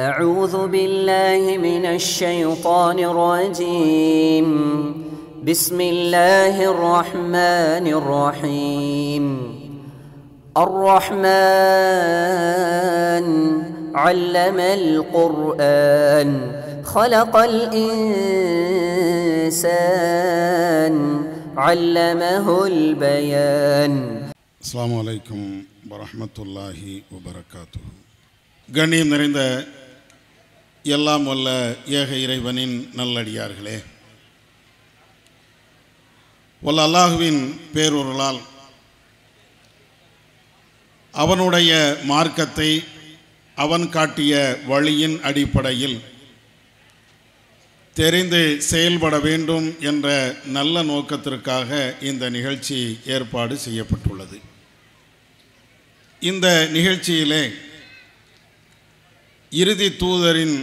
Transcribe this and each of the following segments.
أعوذ بالله من الشيطان الرجيم بسم الله الرحمن الرحيم الرحمن علم القرآن خلق الإنسان علمه البيان அஸ்ஸலாமு அலைக்கும் வரஹ்மத்துல்லாஹி வபரகாத்து கண்ணியம் நிறைந்த எல்லாம் வல்ல ஏக இறைவனின் நல்லடியார்களே. வல்ல அல்லாஹுவின் பேரொருளால் அவனுடைய மார்க்கத்தை அவன் காட்டிய வழியின் அடிப்படையில் தெரிந்து செயல்பட வேண்டும் என்ற நல்ல நோக்கத்திற்காக இந்த நிகழ்ச்சி ஏற்பாடு செய்யப்பட்டுள்ளது. இந்த நிகழ்ச்சியிலே இறுதி தூதரின்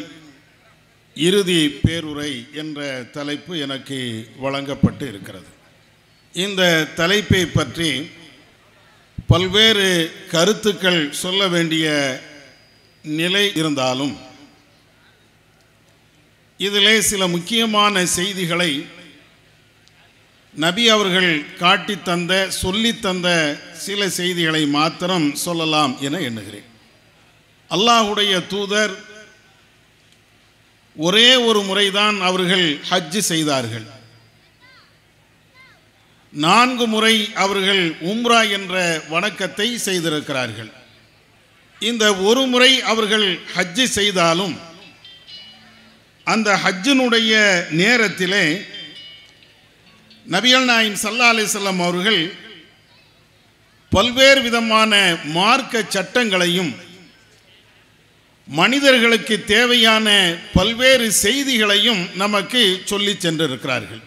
இறுதி பேருரை என்ற தலைப்பு எனக்கு வழங்கப்பட்டு இருக்கிறது. இந்த தலைப்பை பற்றி பல்வேறு கருத்துக்கள் சொல்ல வேண்டிய நிலை இருந்தாலும் இதிலே சில முக்கியமான செய்திகளை நபி அவர்கள் காட்டித்தந்த தந்த சொல்லி தந்த சில செய்திகளை மாத்திரம் சொல்லலாம் என எண்ணுகிறேன். அல்லாஹுடைய தூதர் ஒரே ஒரு முறைதான் அவர்கள் ஹஜ்ஜு செய்தார்கள். நான்கு முறை அவர்கள் உம்ரா என்ற வணக்கத்தை செய்திருக்கிறார்கள். இந்த ஒரு முறை அவர்கள் ஹஜ்ஜு செய்தாலும் அந்த ஹஜ்ஜினுடைய நேரத்திலே நபிகள் நாயம் சல்லா அலிசல்லாம் அவர்கள் பல்வேறு விதமான மார்க்க சட்டங்களையும் மனிதர்களுக்கு தேவையான பல்வேறு செய்திகளையும் நமக்கு சொல்லி சென்றிருக்கிறார்கள்.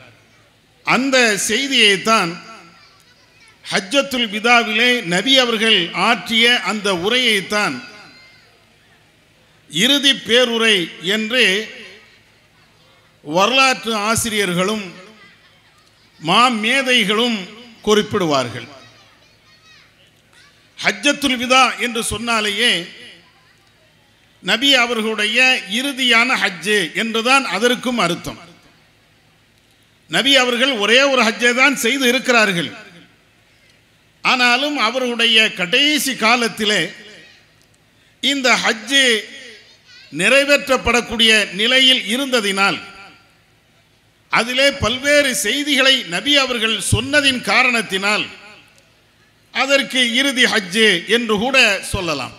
அந்த செய்தியைத்தான் ஹஜ்ஜத்துல் விதாவிலே நபி அவர்கள் ஆற்றிய அந்த உரையைத்தான் இறுதி பேருரை என்று வரலாற்று ஆசிரியர்களும் மாமேதைகளும் குறிப்பிடுவார்கள். ஹஜ்ஜத்துல் விதா என்று சொன்னாலேயே நபி அவர்களுடைய இறுதியான ஹஜ்ஜு என்றுதான் அதற்கும் அர்த்தம். நபி அவர்கள் ஒரே ஒரு ஹஜ்ஜை தான் செய்து இருக்கிறார்கள். ஆனாலும் அவர்களுடைய கடைசி காலத்திலே இந்த ஹஜ்ஜு நிறைவேற்றப்படக்கூடிய நிலையில் இருந்ததினால் அதிலே பல்வேறு செய்திகளை நபி அவர்கள் சொன்னதின் காரணத்தினால் அதற்கு இறுதி ஹஜ்ஜு என்று கூட சொல்லலாம்.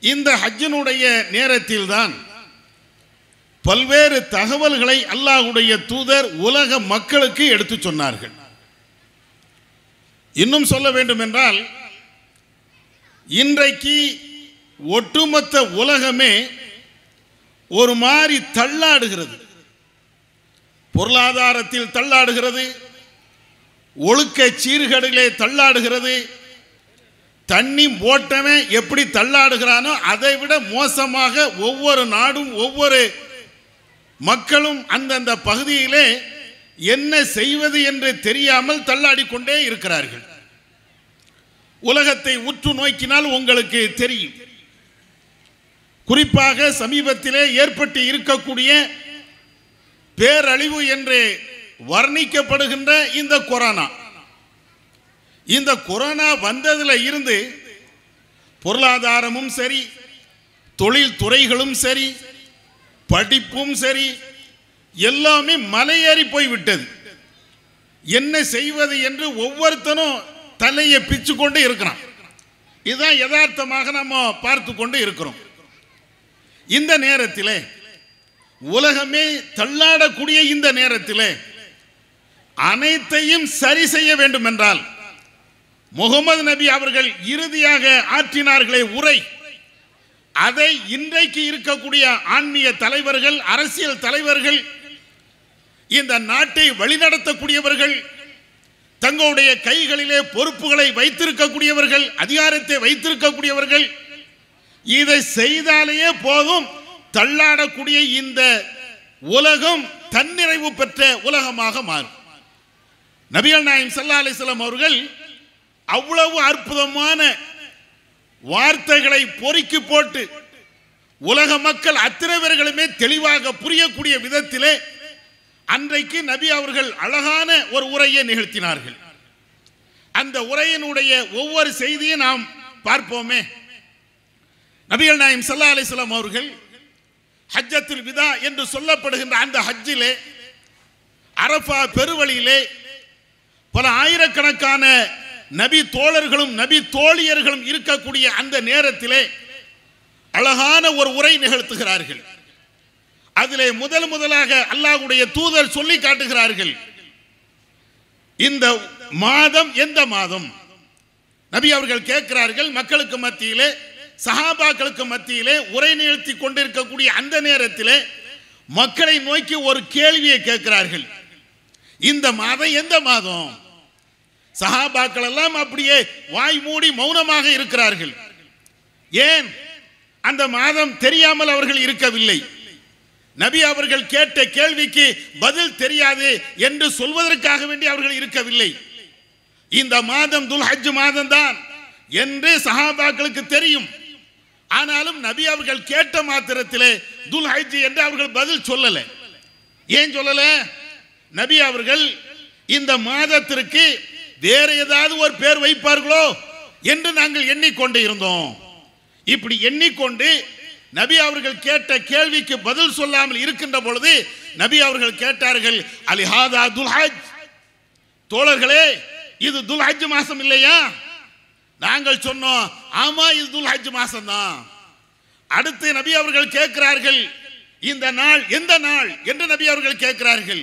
இந்த ஹஜ்ஜினுடைய நேரத்தில்தான் பல்வேறு தகவல்களை அல்லாஹுடைய தூதர் உலக மக்களுக்கு எடுத்து சொன்னார்கள். இன்னும் சொல்ல வேண்டும் என்றால் இன்றைக்கு ஒட்டுமொத்த உலகமே ஒரு மாதிரி தள்ளாடுகிறது. பொருளாதாரத்தில் தள்ளாடுகிறது. ஒழுக்க சீர்கேடுகளே தள்ளாடுகிறது. தண்ணி போட்டவன் எப்படி தள்ளாடுகிறானோ அதை விட மோசமாக ஒவ்வொரு நாடும் ஒவ்வொரு மக்களும் அந்தந்த பகுதியிலே என்ன செய்வது என்று தெரியாமல் தள்ளாடி கொண்டே இருக்கிறார்கள். உலகத்தை உற்று நோக்கினால் உங்களுக்கு தெரியும். குறிப்பாக சமீபத்திலே ஏற்பட்டு இருக்கக்கூடிய பேரழிவு என்று வர்ணிக்கப்படுகின்ற இந்த கொரோனா. இந்த கொரோனா வந்ததுல இருந்து பொருளாதாரமும் சரி தொழில் துறைகளும் சரி படிப்பும் சரி எல்லாமே மலையேறி போய்விட்டது. என்ன செய்வது என்று ஒவ்வொருத்தனும் தலையை பிச்சு கொண்டு இருக்கிறான். இதுதான் யதார்த்தமாக நம்ம பார்த்து கொண்டு இருக்கிறோம். இந்த நேரத்தில் உலகமே தள்ளாடக்கூடிய இந்த நேரத்தில் அனைத்தையும் சரி செய்ய வேண்டும் என்றால் முகமது நபி அவர்கள் இறுதியாக ஆற்றினார்களே உரை. அதை இன்றைக்கு இருக்கக்கூடிய ஆன்மீக தலைவர்கள் அரசியல் தலைவர்கள் இந்த நாட்டை வழிநடத்தக்கூடியவர்கள் தங்களுடைய கைகளிலே பொறுப்புகளை வைத்திருக்கக்கூடியவர்கள் அதிகாரத்தை வைத்திருக்கக்கூடியவர்கள் இதை செய்தாலேயே போதும் தள்ளாடக்கூடிய இந்த உலகம் தன்னிறைவு பெற்ற உலகமாக மாறும். நபிகள் நாயம் சல்லா அலிஸ்லாம் அவர்கள் அவ்வளவு அற்புதமான வார்த்தைகளை பொறுக்கி போட்டு உலக மக்கள் அத்தனை பேர்களுமே தெளிவாக புரியக்கூடிய விதத்திலே அன்றைக்கு நபி அவர்கள் அழகான ஒரு உரையை நிகழ்த்தினார்கள். அந்த உரையினுடைய ஒவ்வொரு செய்தியும் நாம் பார்ப்போமே. நபிகள் நாயம் சல்லா அலிஸ்லாம் அவர்கள் ஹஜ்ஜத்தில் விதா என்று சொல்லப்படுகின்ற அந்த ஹஜ்ஜிலே அரபா பெருவழியிலே பல ஆயிரக்கணக்கான நபி தோழர்களும் நபி தோழியர்களும் இருக்கக்கூடிய அந்த நேரத்திலே அழகான ஒரு உரை நிகழ்த்துகிறார்கள். அதிலே முதல் முதலாக அல்லாஹ்வுடைய தூதர் சொல்லி காட்டுகிறார்கள். இந்த மாதம் எந்த மாதம்? நபி அவர்கள் கேட்கிறார்கள் மக்களுக்கு மத்தியிலே சஹாபாக்களுக்கு மத்தியிலே உரை நிகழ்த்தி கொண்டிருக்கக்கூடிய அந்த நேரத்திலே மக்களை நோக்கி ஒரு கேள்வியை கேட்கிறார்கள். இந்த மாதம் எந்த மாதம்? சஹாபாக்கள் எல்லாம் அப்படியே வாய் மூடி மௌனமாக இருக்கிறார்கள். ஏன்? அந்த மாதம் தெரியாமல் அவர்கள் இருக்கவில்லை. நபி அவர்கள் கேட்ட கேள்விக்கு பதில் தெரியாது என்று சொல்வதற்காக வேண்டி அவர்கள் இருக்கவில்லை. இந்த மாதம் துல்ஹஜ் மாதம் தான் என்று சஹாபாக்களுக்கு தெரியும். ஆனாலும் நபி அவர்கள் கேட்ட மாத்திரத்திலே துல்ஹஜ் என்று அவர்கள் பதில் சொல்லல. ஏன் சொல்லல? நபி அவர்கள் இந்த மாதத்திற்கு வேற ஏதாவது ஒரு பேர் வைப்பார்களோ என்று நாங்கள் எண்ணிக்கொண்டு இருந்தோம். இப்படி எண்ணிக்கொண்டு நபி அவர்கள் கேட்ட கேள்விக்கு பதில் சொல்லாமல் இருக்கின்ற பொழுது நபி அவர்கள் கேட்டார்கள் அலிஹாதா துல்ஹஜ்? தோழர்களே இது துல்ஹஜ் மாசம் இல்லையா? நாங்கள் சொன்னோம் ஆமா இது துல்ஹஜ் மாசம் தான் அடுத்து நபி அவர்கள் கேட்கிறார்கள் இந்த நாள் எந்த நாள்? என்று நபி அவர்கள் கேட்கிறார்கள்.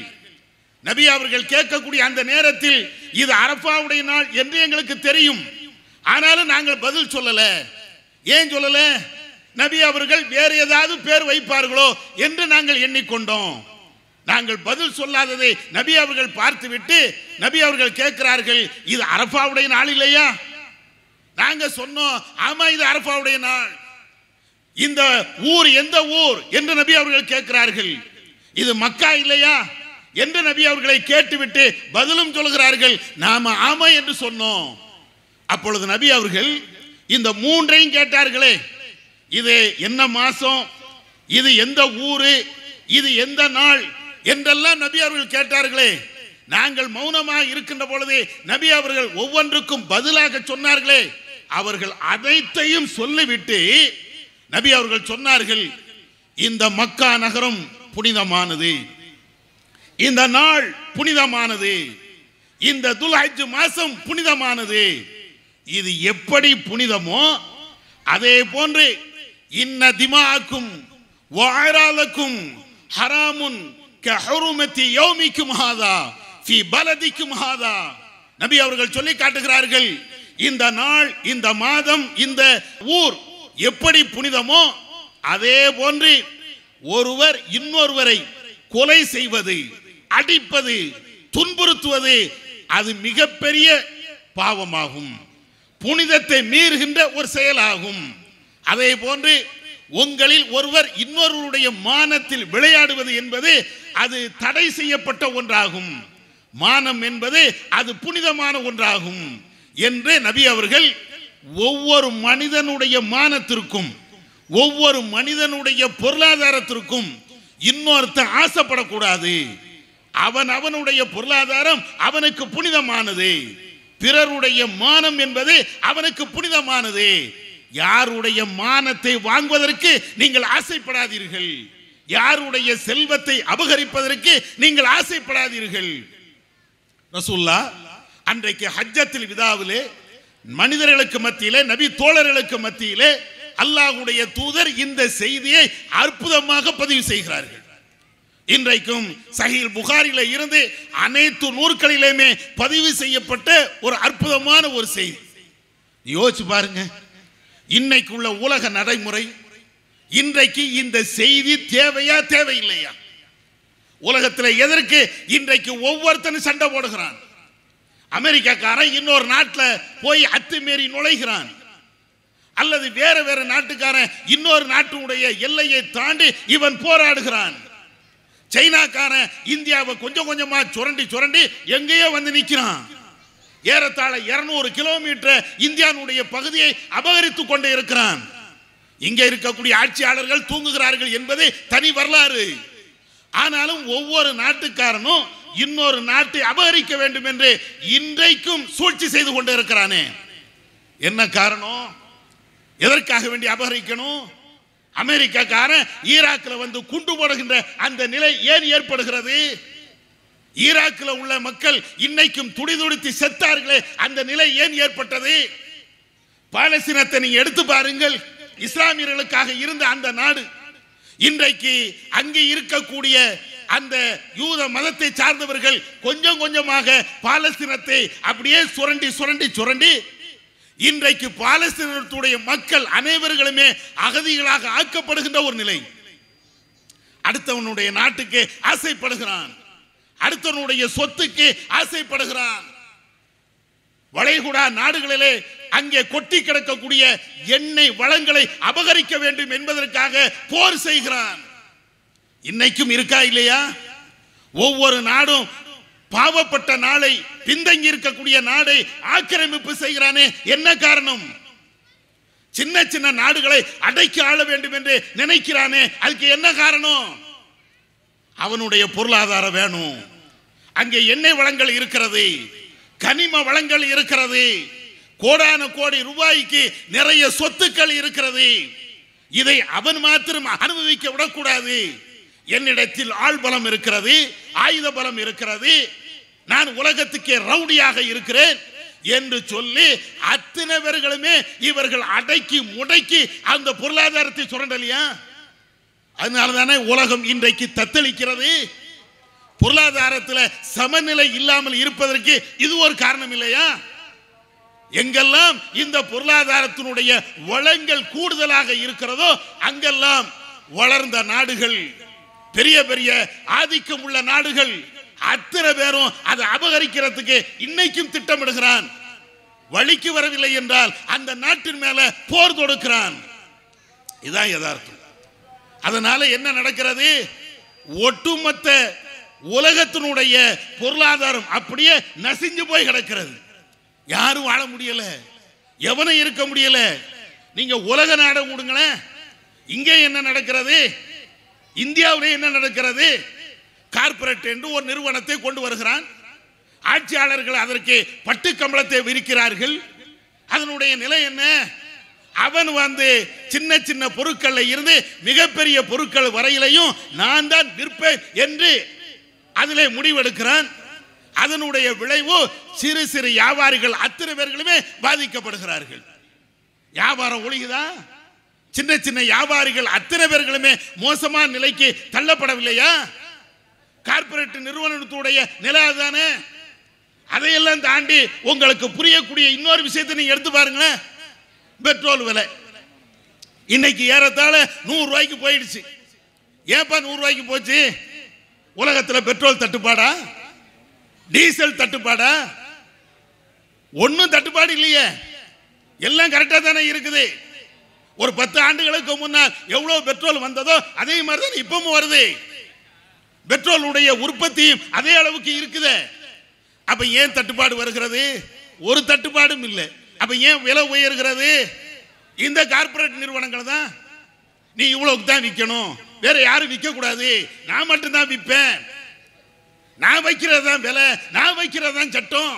நபி அவர்கள் கேட்கக்கூடிய அந்த நேரத்தில் இது அரபாவுடைய நாள் என்று எங்களுக்கு தெரியும். ஆனாலும் நாங்கள் பதில் சொல்லல. ஏன் சொல்லல? நபி அவர்கள் வேறு ஏதாவது பேர் வைப்பார்களோ என்று நாங்கள் எண்ணிக்கொண்டோம். நாங்கள் பதில் சொல்லாததை நபி அவர்கள் பார்த்துவிட்டு நபி அவர்கள் கேட்கிறார்கள் இது அரபாவுடைய நாள் இல்லையா? நாங்க சொன்னோம் ஆமா இது அரபாவுடைய நாள். இந்த ஊர் எந்த ஊர் என்று நபி அவர்கள் கேட்கிறார்கள். இது மக்கா இல்லையா? என்று நபி அவர்களை கேட்டுவிட்டு பதிலும் சொல்கிறார்கள் நாம ஆமா என்று சொன்னோம். அப்பொழுது நபி அவர்கள் இந்த மூன்றையும் கேட்டார்களே இது என்ன மாசம்? இது எந்த ஊரு? இது எந்த நாள்? என்றெல்லாம் நபி அவர்கள் கேட்டார்களே. நாங்கள் மௌனமாக இருக்கின்ற பொழுது நபி அவர்கள் ஒவ்வொன்றுக்கும் பதிலாக சொன்னார்களே. அவர்கள் அனைத்தையும் சொல்லிவிட்டு நபி அவர்கள் சொன்னார்கள் இந்த மக்கா நகரம் புனிதமானது. இந்த நாள் புனிதமானது. இந்த துல்ஹஜ் மாசம் புனிதமானது. இது எப்படி புனிதமோ அதே போன்று இன்ன திமாக்கும் வாராலக்கும் ஹராமுன் கஹருமத்தி யௌமிக்கும் ஹாதா ஃபி பலதிக்கும் ஹாதா. நபி அவர்கள் சொல்லி காட்டுகிறார்கள் இந்த நாள் இந்த மாதம் இந்த ஊர் எப்படி புனிதமோ அதே போன்று ஒருவர் இன்னொருவரை கொலை செய்வது அடிப்பது துன்புறுத்துவது அது மிகப்பெரிய பாவமாகும். புனிதத்தை மீறுகின்ற ஒரு செயலாகும். அதே போன்று உங்களில் ஒருவர் இன்னொருவருடைய மானத்தில் விளையாடுவது என்பது அது தடை செய்யப்பட்ட ஒன்றாகும். மானம் என்பது அது புனிதமான ஒன்றாகும் என்று நபி அவர்கள் ஒவ்வொரு மனிதனுடைய மானத்திற்கும் ஒவ்வொரு மனிதனுடைய பொருளாதாரத்திற்கும் இன்னொருத்தன் ஆசைப்படக்கூடாது. அவன் அவனுடைய பொருளாதாரம் அவனுக்கு புனிதமானது. பிறருடைய மானம் என்பது அவனுக்கு புனிதமானது. யாருடைய மானத்தை வாங்குவதற்கு நீங்கள் ஆசைப்படாதீர்கள். யாருடைய செல்வத்தை அபகரிப்பதற்கு நீங்கள் ஆசைப்படாதீர்கள். ரசூல்லா அன்றைக்கு ஹஜ்ஜத்தில் விதாவிலே மனிதர்களுக்கு மத்தியிலே நபி தோழர்களுக்கு மத்தியிலே அல்லாஹுடைய தூதர் இந்த செய்தியை அற்புதமாக பதிவு செய்கிறார்கள். இன்றைக்கும் சஹீல் புகாரில இருந்து அனைத்து நூற்களிலுமே பதிவு செய்யப்பட்ட ஒரு அற்புதமான ஒரு செய்தி. யோசிச்சு பாருங்க. இன்னைக்கு உள்ள உலக நடைமுறை இன்றைக்கு இந்த செய்தி தேவையா தேவையில்லையா? உலகத்தில் எதற்கு இன்றைக்கு ஒவ்வொருத்தனும் சண்டை போடுகிறான்? அமெரிக்காக்காரன் இன்னொரு நாட்டில் போய் அத்துமீறி நுழைகிறான். அல்லது வேற வேற நாட்டுக்காரன் இன்னொரு நாட்டினுடைய எல்லையை தாண்டி இவன் போராடுகிறான். சைனாக்காரன் இந்தியாவை கொஞ்சம் கொஞ்சமா சுரண்டி சுரண்டி எங்கேயோ வந்து நிற்கிறான் ஏறத்தாழ இருநூறு கிலோமீட்டர் இந்தியாவுடைய பகுதியை அபகரித்து கொண்டு இருக்கிறான். இங்கே இருக்கக்கூடிய ஆட்சியாளர்கள் தூங்குகிறார்கள் என்பதே தனி வரலாறு. ஆனாலும் ஒவ்வொரு நாட்டுக்காரனும் இன்னொரு நாட்டை அபகரிக்க வேண்டும் என்று இன்றைக்கும் சூழ்ச்சி செய்து கொண்டு இருக்கிறானே என்ன காரணம்? எதற்காக வேண்டி அபகரிக்கணும்? அமெரிக்காக்காரன் ஈராக்கில் வந்து குண்டு போடுகின்ற அந்த நிலை ஏன் ஏற்படுகிறது? ஈராக்கில் உள்ள மக்கள் இன்னைக்கும் துடிதுடித்து செத்தார்களே அந்த நிலை ஏன் ஏற்பட்டது? பாலஸ்தீனத்தை நீங்க எடுத்து பாருங்கள். இஸ்லாமியர்களுக்காக இருந்த அந்த நாடு இன்றைக்கு அங்கே இருக்கக்கூடிய அந்த யூத மதத்தை சார்ந்தவர்கள் கொஞ்சம் கொஞ்சமாக பாலஸ்தீனத்தை அப்படியே சுரண்டி சுரண்டி சுரண்டி இன்றைக்கு பாலஸ்தீனத்துடைய மக்கள் அனைவர்களுமே அகதிகளாக ஆக்கப்படுகின்ற ஒரு நிலை. அடுத்தவனுடைய நாட்டுக்கு ஆசைப்படுகிறான். அடுத்தவனுடைய சொத்துக்கு ஆசைப்படுகிறான். வளைகுடா நாடுகளிலே அங்கே கொட்டி கிடக்கக்கூடிய எண்ணெய் வளங்களை அபகரிக்க வேண்டும் என்பதற்காக போர் செய்கிறான். இன்னைக்கும் இருக்கா இல்லையா? ஒவ்வொரு நாடும் பாவப்பட்ட நாளை பின்தங்கி இருக்கக்கூடிய நாடை ஆக்கிரமிப்பு செய்கிறானே என்ன காரணம்? சின்ன சின்ன நாடுகளை அடைக்கி ஆள வேண்டும் என்று நினைக்கிறானே அதுக்கு என்ன காரணம்? அவனுடைய பொருளாதாரம் வேணும் அங்கே எண்ணெய் வளங்கள் இருக்கிறது கனிம வளங்கள் இருக்கிறது கோடான கோடி ரூபாய்க்கு நிறைய சொத்துக்கள் இருக்கிறது. இதை அவன் மாத்திரம் அனுபவிக்க விடக்கூடாது. என்னிடத்தில் ஆள் பலம் இருக்கிறது ஆயுத பலம் இருக்கிறது. நான் உலகத்துக்கே ரவுடியாக இருக்கிறேன் என்று சொல்லி அத்தனை பேர்களுமே இவர்கள் அடக்கி முடக்கி அந்த பொருளாதாரத்தை சுரண்டலையா? அதனால தானே உலகம் இன்றைக்கு தத்தளிக்கிறது. பொருளாதாரத்தில் சமநிலை இல்லாமல் இருப்பதற்கு இது ஒரு காரணம் இல்லையா? எங்கெல்லாம் இந்த பொருளாதாரத்தினுடைய வளங்கள் கூடுதலாக இருக்கிறதோ அங்கெல்லாம் வளர்ந்த நாடுகள் பெரிய பெரிய ஆதிக்கம் உள்ள நாடுகள். அத்தனை பேரும் அதை அபகரிக்கிறதுக்கு இன்னைக்கும் திட்டமிடுகிறான். வழிக்கு வரவில்லை என்றால் அந்த நாட்டின் மேல போர் தொடுக்கிறான். இதான் யதார்த்தம். அதனால என்ன நடக்கிறது? ஒட்டுமொத்த உலகத்தினுடைய பொருளாதாரம் அப்படியே நசிஞ்சு போய் கிடக்கிறது. யாரும் வாழ முடியல. எவனும் இருக்க முடியல. நீங்க உலக நாட விடுங்களேன் இங்கே என்ன நடக்கிறது? இந்தியாவிலே என்ன நடக்கிறது? கார்ப்பரேட் என்று ஒரு நிறுவனத்தை கொண்டு வருகிறான். ஆட்சியாளர்கள் அதற்கு பட்டு கம்பளத்தை விரிக்கிறார்கள். அதனுடைய நிலை என்ன? அவன் வந்து சின்ன சின்ன பொருட்கள்ல இருந்து மிகப்பெரிய பொருட்கள் வரையிலையும் நான் தான் விற்பேன் என்று அதிலே முடிவெடுக்கிறான். அதனுடைய விளைவு சிறு சிறு வியாபாரிகள் அத்தனை பேர்களுமே பாதிக்கப்படுகிறார்கள். வியாபாரம் ஒழுகுதான் சின்ன சின்ன வியாபாரிகள் அத்தனை பேர்களுமே மோசமான நிலைக்கு தள்ளப்படவில்லையா? கார்பரேட் நிறுவனத்துடைய நிலை அதுதானே? அதையெல்லாம் தாண்டி உங்களுக்கு புரியக்கூடிய இன்னொரு விஷயத்தை நீங்க எடுத்து பாருங்களேன். பெட்ரோல் விலை. இன்னைக்கு ஏறத்தாழ நூறு ரூபாய்க்கு போயிடுச்சு. ஏப்பா நூறு ரூபாய்க்கு போச்சு? உலகத்தில் பெட்ரோல் தட்டுப்பாடா? டீசல் தட்டுப்பாடா? ஒன்றும் தட்டுப்பாடு இல்லையே. எல்லாம் கரெக்டாக தானே இருக்குது. ஒரு பத்து ஆண்டுகளுக்கு முன்னால் எவ்வளவு பெட்ரோல் வந்ததோ அதே மாதிரி தான் இப்பவும் வருது. பெட்ரோலுடைய உற்பத்தியும் அதே அளவுக்கு இருக்குது. அப்ப ஏன் தட்டுப்பாடு வருகிறது? ஒரு தட்டுப்பாடும் இல்லை. அப்ப ஏன் விலை உயர்கிறது? இந்த கார்ப்பரேட் நிறுவனங்கள் தான். நீ இவ்வளவுக்கு தான் விற்கணும். வேற யாரும் விற்க கூடாது நான் மட்டும்தான் விற்பேன். நான் வைக்கிறது தான் விலை. நான் வைக்கிறது தான் சட்டம்.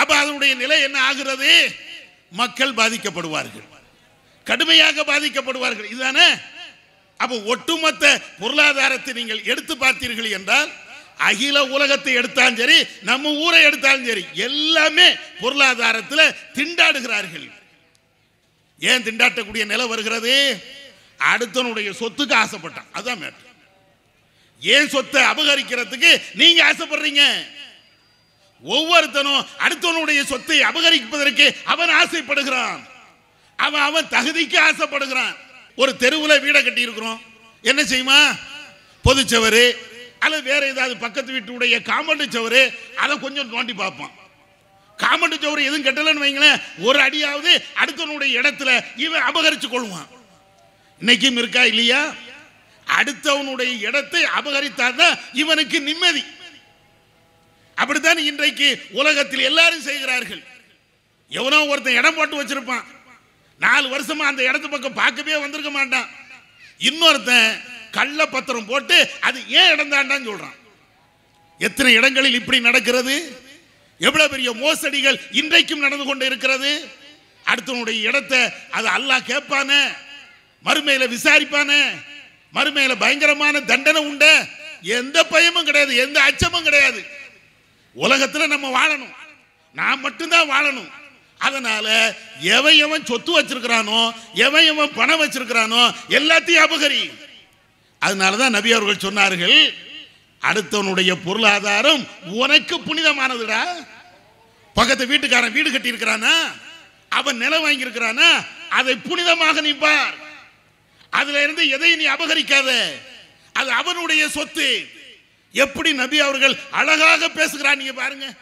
அப்ப அதனுடைய நிலை என்ன ஆகிறது? மக்கள் பாதிக்கப்படுவார்கள். கடுமையாக பாதிக்கப்படுவார்கள். இதுதானே? அப்போ ஒட்டுமொத்த பொருளாதாரத்தை நீங்கள் எடுத்து பார்த்தீர்கள் என்றால் அகில உலகத்தை எடுத்தாலும் சரி நம்ம ஊரை எடுத்தாலும் சரி எல்லாமே பொருளாதாரத்தில் திண்டாடுகிறார்கள். ஏன் திண்டாட்டக்கூடிய நிலை வருகிறது? அடுத்தனுடைய சொத்துக்கு ஆசைப்பட்டான். அதான் மேட்டர் ஏன் சொத்தை அபகரிக்கிறதுக்கு நீங்க ஆசைப்படுறீங்க? ஒவ்வொருத்தனும் அடுத்தவனுடைய சொத்தை அபகரிப்பதற்கு அவன் ஆசைப்படுகிறான். அவன் அவன் தகுதிக்கு ஆசைப்படுகிறான். ஒரு தெருவில் வீடை கட்டி இருக்கிறோம் என்ன செய்யுமா? பொதுச்சவர் அல்லது வேற ஏதாவது பக்கத்து வீட்டுடைய காம்பவுண்டு சவரு அதை கொஞ்சம் தோண்டி பார்ப்பான். காம்பவுண்டு சவரு எதுவும் கட்டலன்னு வைங்களேன் ஒரு அடியாவது அடுத்தவனுடைய இடத்துல இவன் அபகரிச்சு கொள்வான். இன்னைக்கும் இருக்கா இல்லையா? அடுத்தவனுடைய இடத்தை அபகரித்தாதான் இவனுக்கு நிம்மதி. அப்படித்தான் இன்றைக்கு உலகத்தில் எல்லாரும் செய்கிறார்கள். எவனோ ஒருத்தன் இடம் போட்டு வச்சிருப்பான். நாலு வருஷமா அந்த இடத்து பக்கம் பார்க்கவே வந்திருக்க மாட்டான். இன்னொருத்தன் கள்ள பத்திரம் போட்டு அது ஏன் இடம் தாண்டான்னு சொல்றான். எத்தனை இடங்களில் இப்படி நடக்கிறது? எவ்வளவு பெரிய மோசடிகள் இன்றைக்கும் நடந்து கொண்டு இருக்கிறது? அடுத்தவனுடைய இடத்தை அது அல்லாஹ் கேட்பானே மறுமையில விசாரிப்பானே மறுமையில பயங்கரமான தண்டனை உண்ட எந்த பயமும் கிடையாது எந்த அச்சமும் கிடையாது. உலகத்துல நம்ம வாழணும். நான் மட்டும்தான் வாழணும். அதனால எவன் எவன் சொத்து வச்சிருக்கிறானோ எவன் எவன் பணம் வச்சிருக்கிறானோ எல்லாத்தையும் அபகரி. அதனாலதான் நபி அவர்கள் சொன்னார்கள் அடுத்தவனுடைய பொருளாதாரம் உனக்கு புனிதமானதுடா. பக்கத்து வீட்டுக்காரன் வீடு கட்டி இருக்கிறானா அவன் நிலம் வாங்கி இருக்கிறானா அதை புனிதமாக நீ பார். அதுல இருந்து எதையும் நீ அபகரிக்காத? அது அவனுடைய சொத்து. எப்படி நபி அவர்கள் அழகாக பேசுகிறான் நீங்க பாருங்க.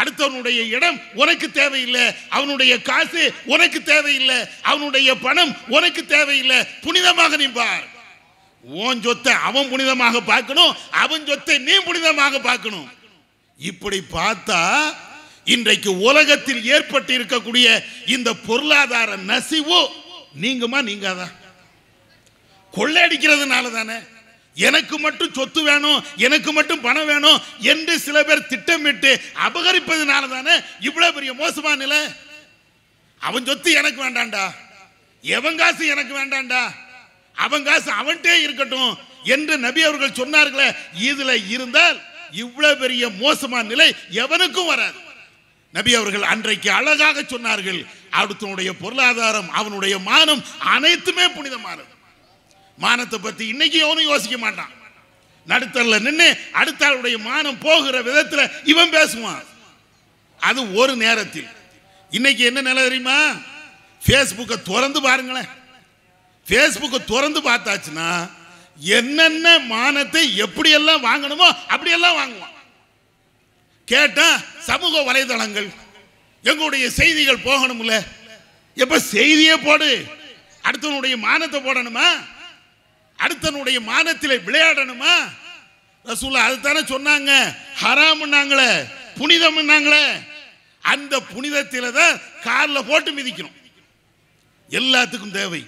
அடுத்தவனுடைய இடம் உனக்கு தேவையில்லை. அவனுடைய காசு உனக்கு தேவையில்லை. அவனுடைய பணம் உனக்கு தேவையில்லை. புனிதமாக நீ பார். உன் சொத்தை அவன் புனிதமாக பார்க்கணும். அவன் சொத்தை நீ புனிதமாக பார்க்கணும். இப்படி பார்த்தா இன்றைக்கு உலகத்தில் ஏற்பட்டு இருக்கக்கூடிய இந்த பொருளாதார நசிவு நீங்குமா தான் கொள்ளையடிக்கிறதுனால தானே எனக்கு மட்டும் சொத்து வேணும் எனக்கு மட்டும் பணம் வேணும் என்று சில பேர் திட்டமிட்டு அபகரிப்பதனால தானே இவ்வளவு பெரிய மோசமான நிலை? அவன் சொத்து எனக்கு வேண்டாம்டா எவன் காசு எனக்கு வேண்டாம்டா அவன் காசு அவன்கிட்டே இருக்கட்டும் என்று நபி அவர்கள் சொன்னார்களே இதுல இருந்தால் இவ்வளவு பெரிய மோசமான நிலை எவனுக்கும் வராது. நபி அவர்கள் அன்றைக்கு அழகாக சொன்னார்கள் அடுத்தனுடைய பொருளாதாரம் அவனுடைய மானம் அனைத்துமே புனிதமானது. மானத்தை பற்றி இன்னைக்கு எவனும் யோசிக்க மாட்டான். நடுத்தரில் நின்று அடுத்த ஆளுடைய மானம் போகிற விதத்தில் இவன் பேசுவான். அது ஒரு நேரத்தில். இன்னைக்கு என்ன நிலை தெரியுமா? ஃபேஸ்புக்கை திறந்து பாருங்களேன். ஃபேஸ்புக்கை திறந்து பார்த்தாச்சுன்னா என்னென்ன மானத்தை எப்படியெல்லாம் வாங்கணுமோ அப்படியெல்லாம் வாங்குவான். கேட்டா சமூக வலைதளங்கள் எங்களுடைய செய்திகள் போகணும்ல. எப்ப செய்தியே போடு. அடுத்தவனுடைய மானத்தை போடணுமா? அடுத்தனுடைய மானத்தில் விளையாடணுமா? ரசூல்லா அதுதானே சொன்னாங்க. ஹராம்னாங்களே புனிதம்னாங்களே. அந்த புனிதத்தில தான் காரில் போட்டு மிதிக்கணும். எல்லாத்துக்கும் தேவை.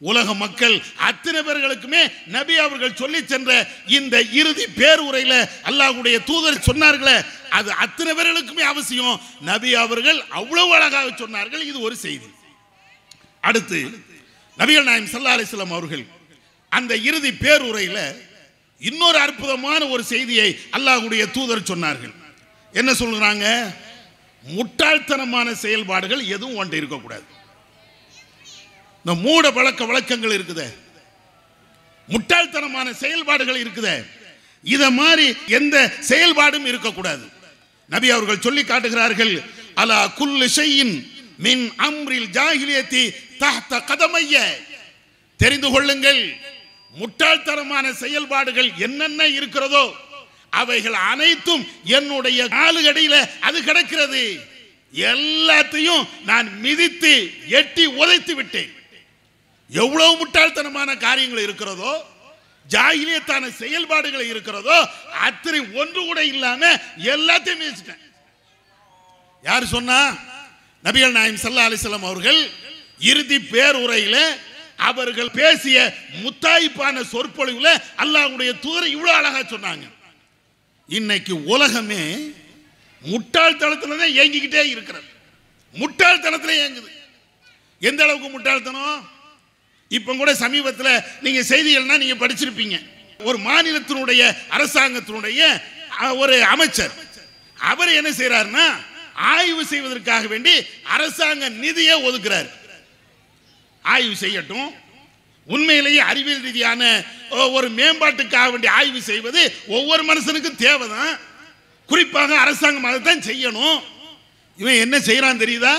உலக மக்கள் அத்தனை பேர்களுக்குமே நபி அவர்கள் சொல்லி சென்ற இந்த இறுதி பேருரையில் அல்லாஹுடைய தூதர் சொன்னார்களே அது அத்தனை பேர்களுக்குமே அவசியம். நபி அவர்கள் அவ்வளவு அழகாக சொன்னார்கள் இது ஒரு செய்தி. அடுத்து நபிகள் நாயம் சல்லா அலிஸ்லாம் அவர்கள் அந்த இறுதி பேருரையில இன்னொரு அற்புதமான ஒரு செய்தியை அல்லாஹுடைய தூதர் சொன்னார்கள். என்ன சொல்கிறாங்க முட்டாள்தனமான செயல்பாடுகள் எதுவும் ஒன்று இருக்கக்கூடாது. இந்த மூட பழக்க வழக்கங்கள் இருக்குதே. முட்டாள்தனமான செயல்பாடுகள் இருக்குதே. இதை மாதிரி எந்த செயல்பாடும் இருக்கக்கூடாது. நபி அவர்கள் சொல்லி காட்டுகிறார்கள் அலா குல்லு ஷையின் மின் அம்ரில் ஜாகிலியத்தி தஹ்த கதமைய. தெரிந்து கொள்ளுங்கள் முட்டாள்தனமான செயல்பாடுகள் என்னென்ன இருக்கிறதோ அவைகள் அனைத்தும் என்னுடைய காலுகடியில அது கிடக்கிறது. எல்லாத்தையும் நான் மிதித்து எட்டி உதைத்து விட்டேன். எவ்வளவு முட்டாள்தனமான காரியங்கள் இருக்கிறதோ ஜாகிலியத்தான செயல்பாடுகள் இருக்கிறதோ அத்தனை ஒன்று கூட இல்லாம எல்லாத்தையும் மிதிச்சிட்டேன். யார் சொன்னா? நபிகள் நாயம் சல்லா அலிஸ்லாம் அவர்கள் இறுதி பேருரையில் அவர்கள் பேசிய முத்தாய்ப்பான சொற்பொழிவில் அல்லாவுடைய தூதர் இவ்வளோ அழகாக சொன்னாங்க. இன்னைக்கு உலகமே முட்டாள்தனத்தில் தான் இயங்கிக்கிட்டே இருக்கிறது. முட்டாள்தனத்தில் இயங்குது எந்த அளவுக்கு முட்டாள்தனம்? இப்போ கூட சமீபத்தில் நீங்கள் செய்திகள்னா நீங்கள் படிச்சிருப்பீங்க. ஒரு மாநிலத்தினுடைய அரசாங்கத்தினுடைய ஒரு அமைச்சர். அவர் என்ன செய்கிறாருன்னா ஆய்வு செய்வதற்காக வேண்டி அரசாங்க நிதியை ஒதுக்குறாரு. ஆய்வு செய்யட்டும். உண்மையிலேயே அறிவியல் ரீதியான ஒரு மேம்பாட்டுக்காக வேண்டி ஆய்வு செய்வது ஒவ்வொரு மனுஷனுக்கும் தேவைதான். குறிப்பாக அரசாங்கம் அதை தான் செய்யணும். இவன் என்ன செய்யறான் தெரியுதா?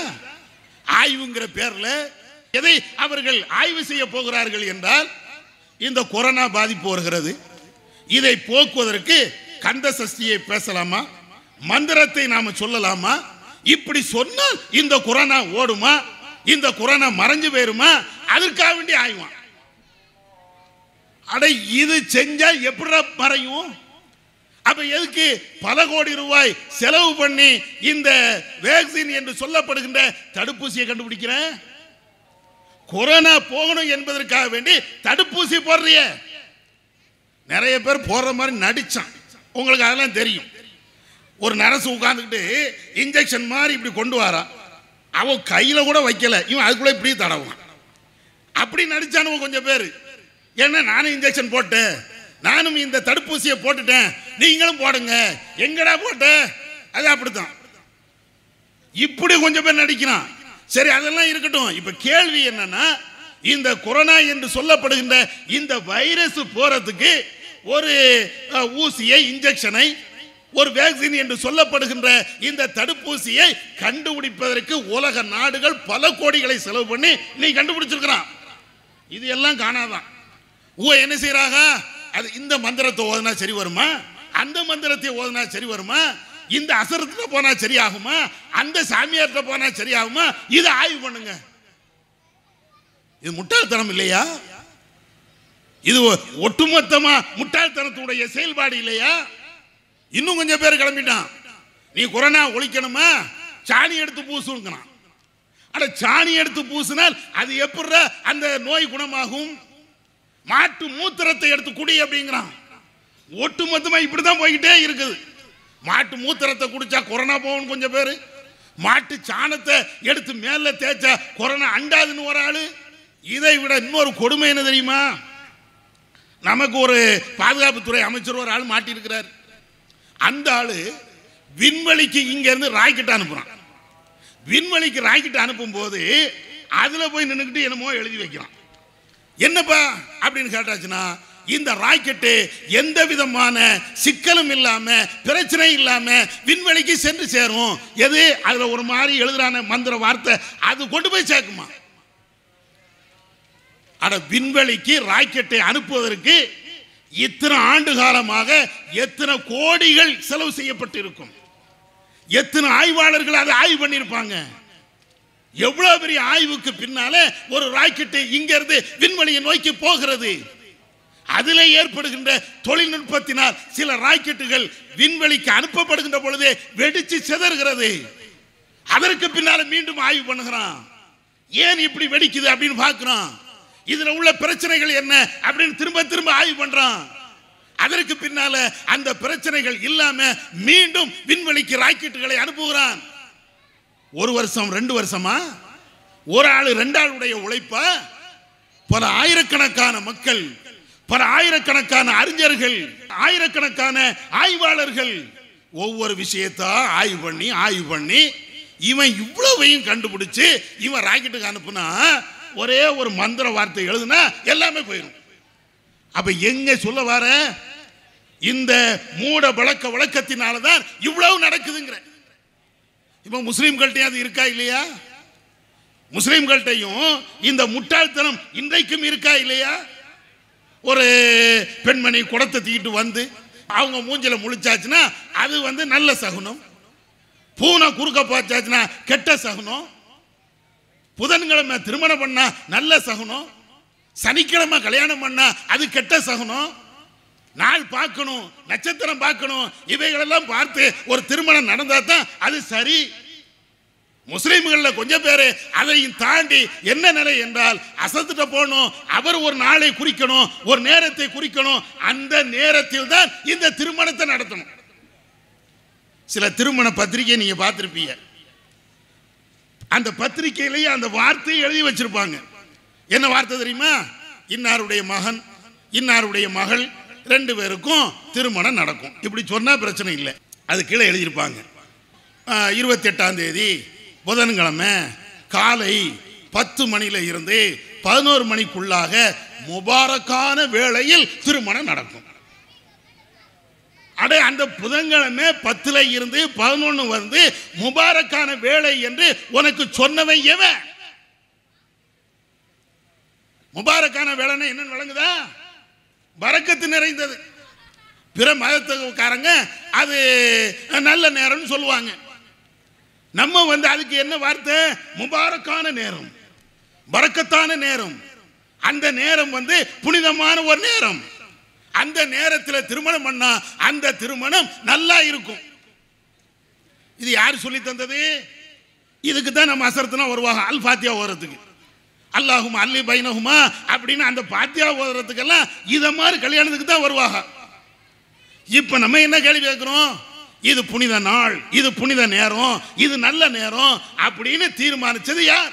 ஆய்வுங்கிற பேர்ல எதை அவர்கள் ஆய்வு செய்ய போகிறார்கள் என்றால் இந்த கொரோனா பாதிப்பு வருகிறது. இதை போக்குவதற்கு கந்த சஷ்டியை பேசலாமா? மந்திரத்தை நாம சொல்லலாமா? இப்படி சொன்னால் இந்த கொரோனா ஓடுமா? இந்த கொரோனா மறைஞ்சு போயிருமா? அதற்காக வேண்டி ஆய்வான். அட இது செஞ்சா எப்படி மறையும்? அப்ப எதுக்கு பல கோடி ரூபாய் செலவு பண்ணி இந்த வேக்சின் என்று சொல்லப்படுகின்ற தடுப்பூசியை கண்டுபிடிக்கிறேன் கொரோனா போகணும் என்பதற்காக வேண்டி தடுப்பூசி போடுறிய. நிறைய பேர் போடுற மாதிரி நடிச்சான். உங்களுக்கு அதெல்லாம் தெரியும். ஒரு நரசு உட்காந்துக்கிட்டு இன்ஜெக்ஷன் மாதிரி இப்படி கொண்டு வரான். அவன் கையில் கூட வைக்கல. இவன் அதுக்குள்ள இப்படி தடவான் அப்படி நடிச்சானுவன் கொஞ்சம் பேர். ஏன்னா நானும் இன்ஜெக்ஷன் போட்டேன். நானும் இந்த தடுப்பூசியை போட்டுட்டேன். நீங்களும் போடுங்க. எங்கடா போட்ட? அது அப்படித்தான். இப்படி கொஞ்சம் பேர் நடிக்கிறான். சரி அதெல்லாம் இருக்கட்டும். இப்ப கேள்வி என்னன்னா இந்த கொரோனா என்று சொல்லப்படுகின்ற இந்த வைரஸ் போறதுக்கு ஒரு ஊசியை இன்ஜெக்ஷனை ஒரு வேக்சின் என்று சொல்லப்படுகின்ற இந்த தடுப்பூசியை கண்டுபிடிப்பதற்கு உலக நாடுகள் பல கோடிகளை செலவு பண்ணி நீ கண்டுபிடிச்சிருக்கிறான். இது எல்லாம் காணாதான். ஊ என்ன செய்யறாங்க அது இந்த மந்திரத்தை ஓதுனா சரி வருமா? அந்த மந்திரத்தை ஓதுனா சரி வருமா? இந்த அசரத்துல போனா சரியாகுமா? அந்த சாமியார்கிட்ட போனா சரியாகுமா? இதை ஆய்வு பண்ணுங்க. இது முட்டாள்தனம் இல்லையா? இது ஒ- ஒட்டுமொத்தமா முட்டாள்தனத்துடைய செயல்பாடு இல்லையா? இன்னும் கொஞ்சம் பேர் கிளம்பிட்டான். நீ கொரோனா ஒழிக்கணுமா? சாணி எடுத்து பூசுங்கிறான் அட சாணி எடுத்து பூசினால் அது எப்படி அந்த நோய் குணமாகும். மாட்டு மூத்திரத்தை எடுத்து குடி அப்படிங்கிறான். ஒட்டு மொத்தமா இப்படிதான் போய்கிட்டே இருக்குது. மாட்டு மூத்திரத்தை குடிச்சா கொரோனா போகும் கொஞ்சம் பேர். மாட்டு சாணத்தை எடுத்து மேல தேய்ச்சா கொரோனா அண்டாதுன்னு ஒரு ஆளு. இதை விட இன்னொரு கொடுமை என்ன தெரியுமா? நமக்கு ஒரு பாதுகாப்புத்துறை அமைச்சர் ஒரு ஆள் மாட்டியிருக்கிறார். அந்த ஆளு விண்வெளிக்கு இங்கேருந்து ராக்கெட் அனுப்புகிறான் விண்வெளிக்கு ராக்கெட் அனுப்பும் போது போய் நின்றுக்கிட்டு என்னமோ எழுதி வைக்கிறான். என்னப்பா? அப்படின்னு கேட்டாச்சுன்னா இந்த ராக்கெட்டு எந்த விதமான சிக்கலும் இல்லாம பிரச்சனை இல்லாம விண்வெளிக்கு சென்று சேரும். எது? அதுல ஒரு மாதிரி எழுதுறான மந்திர வார்த்தை. அது கொண்டு போய் சேர்க்குமா? அட விண்வெளிக்கு ராக்கெட்டை அனுப்புவதற்கு இத்தனை ஆண்டு காலமாக எத்தனை கோடிகள் செலவு செய்யப்பட்டிருக்கும்? எத்தனை ஆய்வாளர்கள் அதை ஆய்வு பண்ணியிருப்பாங்க? எவ்வளவு பெரிய ஆய்வுக்கு பின்னால ஒரு ராக்கெட்டு இங்கிருந்து விண்வெளியை நோக்கி போகிறது. அதில் ஏற்படுகின்ற தொழில்நுட்பத்தினால் சில ராக்கெட்டுகள் விண்வெளிக்கு அனுப்பப்படுகின்ற பொழுது வெடிச்சு சிதறுகிறது. அதற்கு பின்னால மீண்டும் ஆய்வு பண்ணுகிறான். ஏன் இப்படி வெடிக்குது அப்படின்னு பார்க்கிறான். இதுல உள்ள பிரச்சனைகள் என்ன அப்படின்னு திரும்ப திரும்ப ஆய்வு பண்றான். அதற்கு பின்னால அந்த பிரச்சனைகள் இல்லாம மீண்டும் விண்வெளிக்கு ராக்கெட்டுகளை அனுப்புகிறான். ஒரு வருஷம் ரெண்டு வருஷமா? ஒரு ஆளு ரெண்டு ஆளுடைய உழைப்பா? பல ஆயிரக்கணக்கான மக்கள் பல ஆயிரக்கணக்கான அறிஞர்கள் ஆயிரக்கணக்கான ஆய்வாளர்கள் ஒவ்வொரு விஷயத்தா ஆய்வு பண்ணி ஆய்வு பண்ணி இவன் இவ்வளவையும் கண்டுபிடிச்சு இவன் ராக்கெட்டுக்கு அனுப்புனா ஒரே ஒரு மந்திர வார்த்தை எழுதுனா எல்லாமே போயிடும் அப்ப எங்க சொல்ல வர? இந்த மூட பழக்க வழக்கத்தினால தான் இவ்வளவு நடக்குதுங்கிற. இப்ப முஸ்லீம்கள்ட்டையும் அது இருக்கா இல்லையா? முஸ்லீம்கள்ட்டையும் இந்த முட்டாள்தனம் இன்றைக்கும் இருக்கா இல்லையா? ஒரு பெண்மணி குடத்தை தூக்கிட்டு வந்து அவங்க மூஞ்சில முழிச்சாச்சுன்னா அது வந்து நல்ல சகுனம். பூனை குறுக்க பார்த்தாச்சுன்னா கெட்ட சகுனம். புதன்கிழமை திருமணம் பண்ணா நல்ல சகுனம். சனிக்கிழமை கல்யாணம் பண்ணா அது கெட்ட சகுனம். நாள் பார்க்கணும் நட்சத்திரம் பார்க்கணும் இவைகளெல்லாம் பார்த்து ஒரு திருமணம் நடந்தா தான் அது சரி. முஸ்லீம்களில் கொஞ்சம் பேர் அதையும் தாண்டி என்ன நிலை என்றால் அசத்துட்ட போகணும் அவர் ஒரு நாளை குறிக்கணும் ஒரு நேரத்தை குறிக்கணும் அந்த நேரத்தில் தான் இந்த திருமணத்தை நடத்தணும். சில திருமண பத்திரிகை நீங்கள் பார்த்துருப்பீங்க. அந்த பத்திரிகையிலேயே அந்த வார்த்தையை எழுதி வச்சிருப்பாங்க. என்ன வார்த்தை தெரியுமா? இன்னாருடைய மகன் இன்னாருடைய மகள் ரெண்டு பேருக்கும் திருமணம் நடக்கும். இப்படி சொன்னால் பிரச்சனை இல்லை. அது கீழே எழுதியிருப்பாங்க. இருபத்தி எட்டாம் தேதி புதன்கிழமை காலை பத்து மணியில இருந்து பதினோரு மணிக்குள்ளாக முபாரக்கான வேளையில் திருமணம் நடக்கும். அடே அந்த புதன்கிழமை பத்துல இருந்து பதினொன்று வந்து முபாரக்கான வேலை என்று உனக்கு சொன்னவன் எவன்? முபாரக்கான வேலைன்னா என்னன்னு விளங்குதா? பரக்கத்து நிறைந்தது. பிற மதத்துக்காரங்க அது நல்ல நேரம்னு சொல்லுவாங்க. நம்ம வந்து அதுக்கு என்ன வார்த்தை? முபாரக்கான நேரம். பரக்கத்தான நேரம். அந்த நேரம் வந்து புனிதமான ஒரு நேரம். அந்த நேரத்தில் திருமணம் பண்ணா அந்த திருமணம் நல்லா இருக்கும். இது யார் சொல்லி தந்தது? இதுக்கு தான் நம்ம அசரத்துனா வருவாங்க அல் ஃபாத்தியா ஓரத்துக்கு அல்லாஹும் அல்லி பைனஹுமா அப்படின்னு அந்த பாத்தியா ஓதுறதுக்கெல்லாம் இதை மாதிரி கல்யாணத்துக்கு தான் வருவாங்க. இப்போ நம்ம என்ன கேள்வி கேட்குறோம்? இது புனித நாள் இது புனித நேரம் இது நல்ல நேரம் அப்படின்னு தீர்மானிச்சது யார்?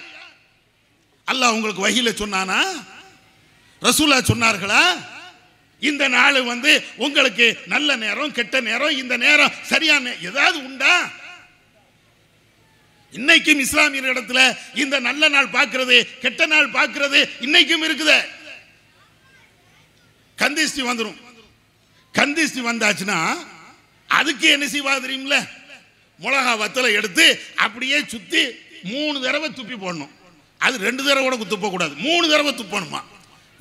அல்லாஹ் உங்களுக்கு வகையில் சொன்னானா? ரசூலா சொன்னார்களா? இந்த நாள் வந்து உங்களுக்கு நல்ல நேரம் கெட்ட நேரம் இந்த நேரம் சரியான ஏதாவது உண்டா? இன்னைக்கும் இஸ்லாமியர் இடத்துல இந்த நல்ல நாள் பார்க்கிறது கெட்ட நாள் பார்க்கிறது இன்னைக்கும் இருக்குது. கந்திஷ்டி வந்துடும் கந்திஷ்டி வந்தாச்சுன்னா அதுக்கு என்ன செய்வா தெரியுமில்ல மிளகா வத்தலை எடுத்து அப்படியே சுத்தி மூணு தடவை துப்பி போடணும். அது ரெண்டு தடவை கூட துப்பக்கூடாது மூணு தடவை துப்பணுமா?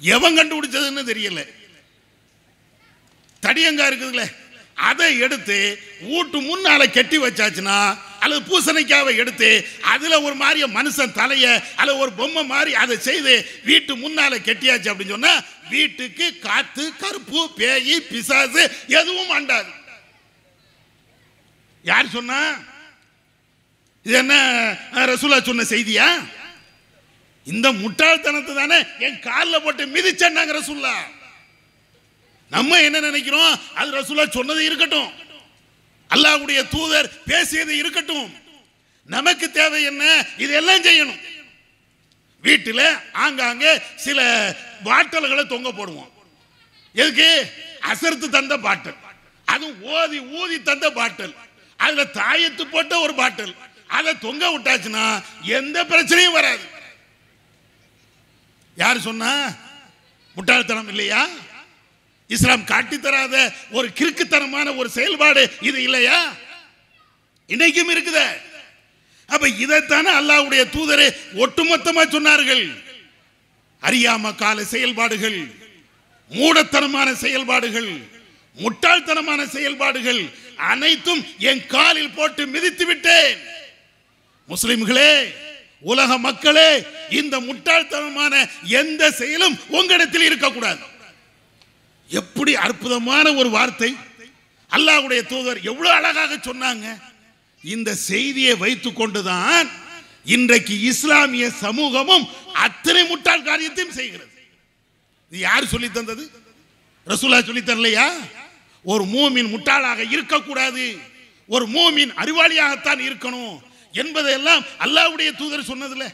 எவன் கண்டுபிடிச்சதுன்னு தெரியல. தடியங்கா இருக்குதுல்ல அதை எடுத்து வீட்டு முன்னால கெட்டி வச்சாச்சுன்னா அல்லது பூசணிக்காவை எடுத்து அதுல ஒரு மாதிரிய மனுஷன் தலைய அல்லது ஒரு பொம்மை மாதிரி அதை செய்து வீட்டு முன்னால கெட்டியாச்சு அப்படின்னு சொன்னா வீட்டுக்கு காத்து கருப்பு பேய் பிசாசு எதுவும் அண்டாது. யார் சொன்னா? இது என்ன ரசூலா சொன்ன செய்தியா? இந்த முட்டாள்தனத்தை தானே என் காலில் போட்டு மிதிச்சேன்னாங்க ரசூல்லா நம்ம என்ன நினைக்கிறோம்? அது ரசூலா சொன்னது இருக்கட்டும். அல்லாஹ்வுடைய தூதர் பேசியது இருக்கட்டும். நமக்கு தேவை என்ன? இதெல்லாம் செய்யணும். வீட்டில் ஆங்காங்கே சில பாட்டல்களை தொங்க போடுவோம். எதுக்கு? அசர்த்து தந்த பாட்டல். அதுவும் ஓதி ஊதி தந்த பாட்டல். அதுல தாயத்து போட்ட ஒரு பாட்டல். அதை தொங்க விட்டாச்சுன்னா எந்த பிரச்சனையும் வராது. யார் சொன்னா? முட்டாள்தனம் இல்லையா? இஸ்லாம் காட்டி தராத ஒரு கிறுக்குத்தனமான ஒரு செயல்பாடு இது இல்லையா? இன்னைக்கும் இருக்குதே. அப்ப இதைத்தானே அல்லாஹ்வுடைய தூதரே ஒட்டுமொத்தமா சொன்னார்கள். அறியாம கால செயல்பாடுகள் மூடத்தனமான செயல்பாடுகள் முட்டாள்தனமான செயல்பாடுகள் அனைத்தும் என் காலில் போட்டு மிதித்து விட்டேன். முஸ்லிம்களே உலக மக்களே இந்த முட்டாள்தனமான எந்த செயலும் உங்களிடத்தில் இருக்கக்கூடாது. எப்படி அற்புதமான ஒரு வார்த்தை. அல்லாஹுடைய தூதர் எவ்வளவு அழகாக சொன்னாங்க. இந்த செய்தியை வைத்து கொண்டுதான் இன்றைக்கு இஸ்லாமிய சமூகமும் அத்தனை முட்டாள் காரியத்தையும் செய்கிறது. இது யார் சொல்லி தந்தது? ரசூலா சொல்லி தரலையா? ஒரு மூமின் முட்டாளாக இருக்கக்கூடாது. ஒரு மூமின் அறிவாளியாகத்தான் இருக்கணும் என்பதையெல்லாம் அல்லாவுடைய தூதர் சொன்னதில்ல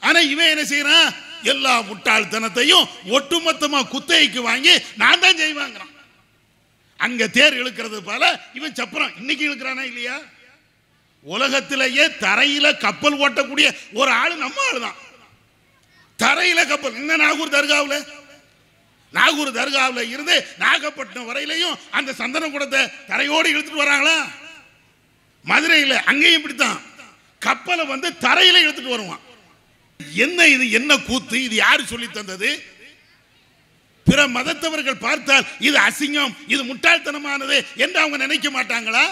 ஆனா இவன் என்ன செய்யறான் எல்லா முட்டாள்தனத்தையும் ஒட்டுமொத்தமாக குத்தகைக்கு வாங்கி நான் தான் செய்வாங்கிறான் அங்கே தேர் இழுக்கிறது போல இவன் சப்பரம். இன்னைக்கு இழுக்கிறானா இல்லையா? உலகத்திலேயே தரையில கப்பல் ஓட்டக்கூடிய ஒரு ஆள் நம்ம ஆளு தான் தரையில கப்பல். இந்த நாகூர் தர்காவில்? நாகூர் தர்காவில் இருந்து நாகப்பட்டினம் வரையிலையும் அந்த சந்தன குடத்தை தரையோடு இழுத்துட்டு வராங்களா? மதுரையில் அங்கேயும் இப்படித்தான். கப்பலை வந்து தரையில் இழுத்துட்டு வருவான். என்ன இது என்ன கூத்து? இது யார் சொல்லி தந்தது? பிற மதத்தவர்கள் பார்த்தால் இது அசிங்கம் இது முட்டாள்தனமானது என்று அவங்க நினைக்க மாட்டாங்களா?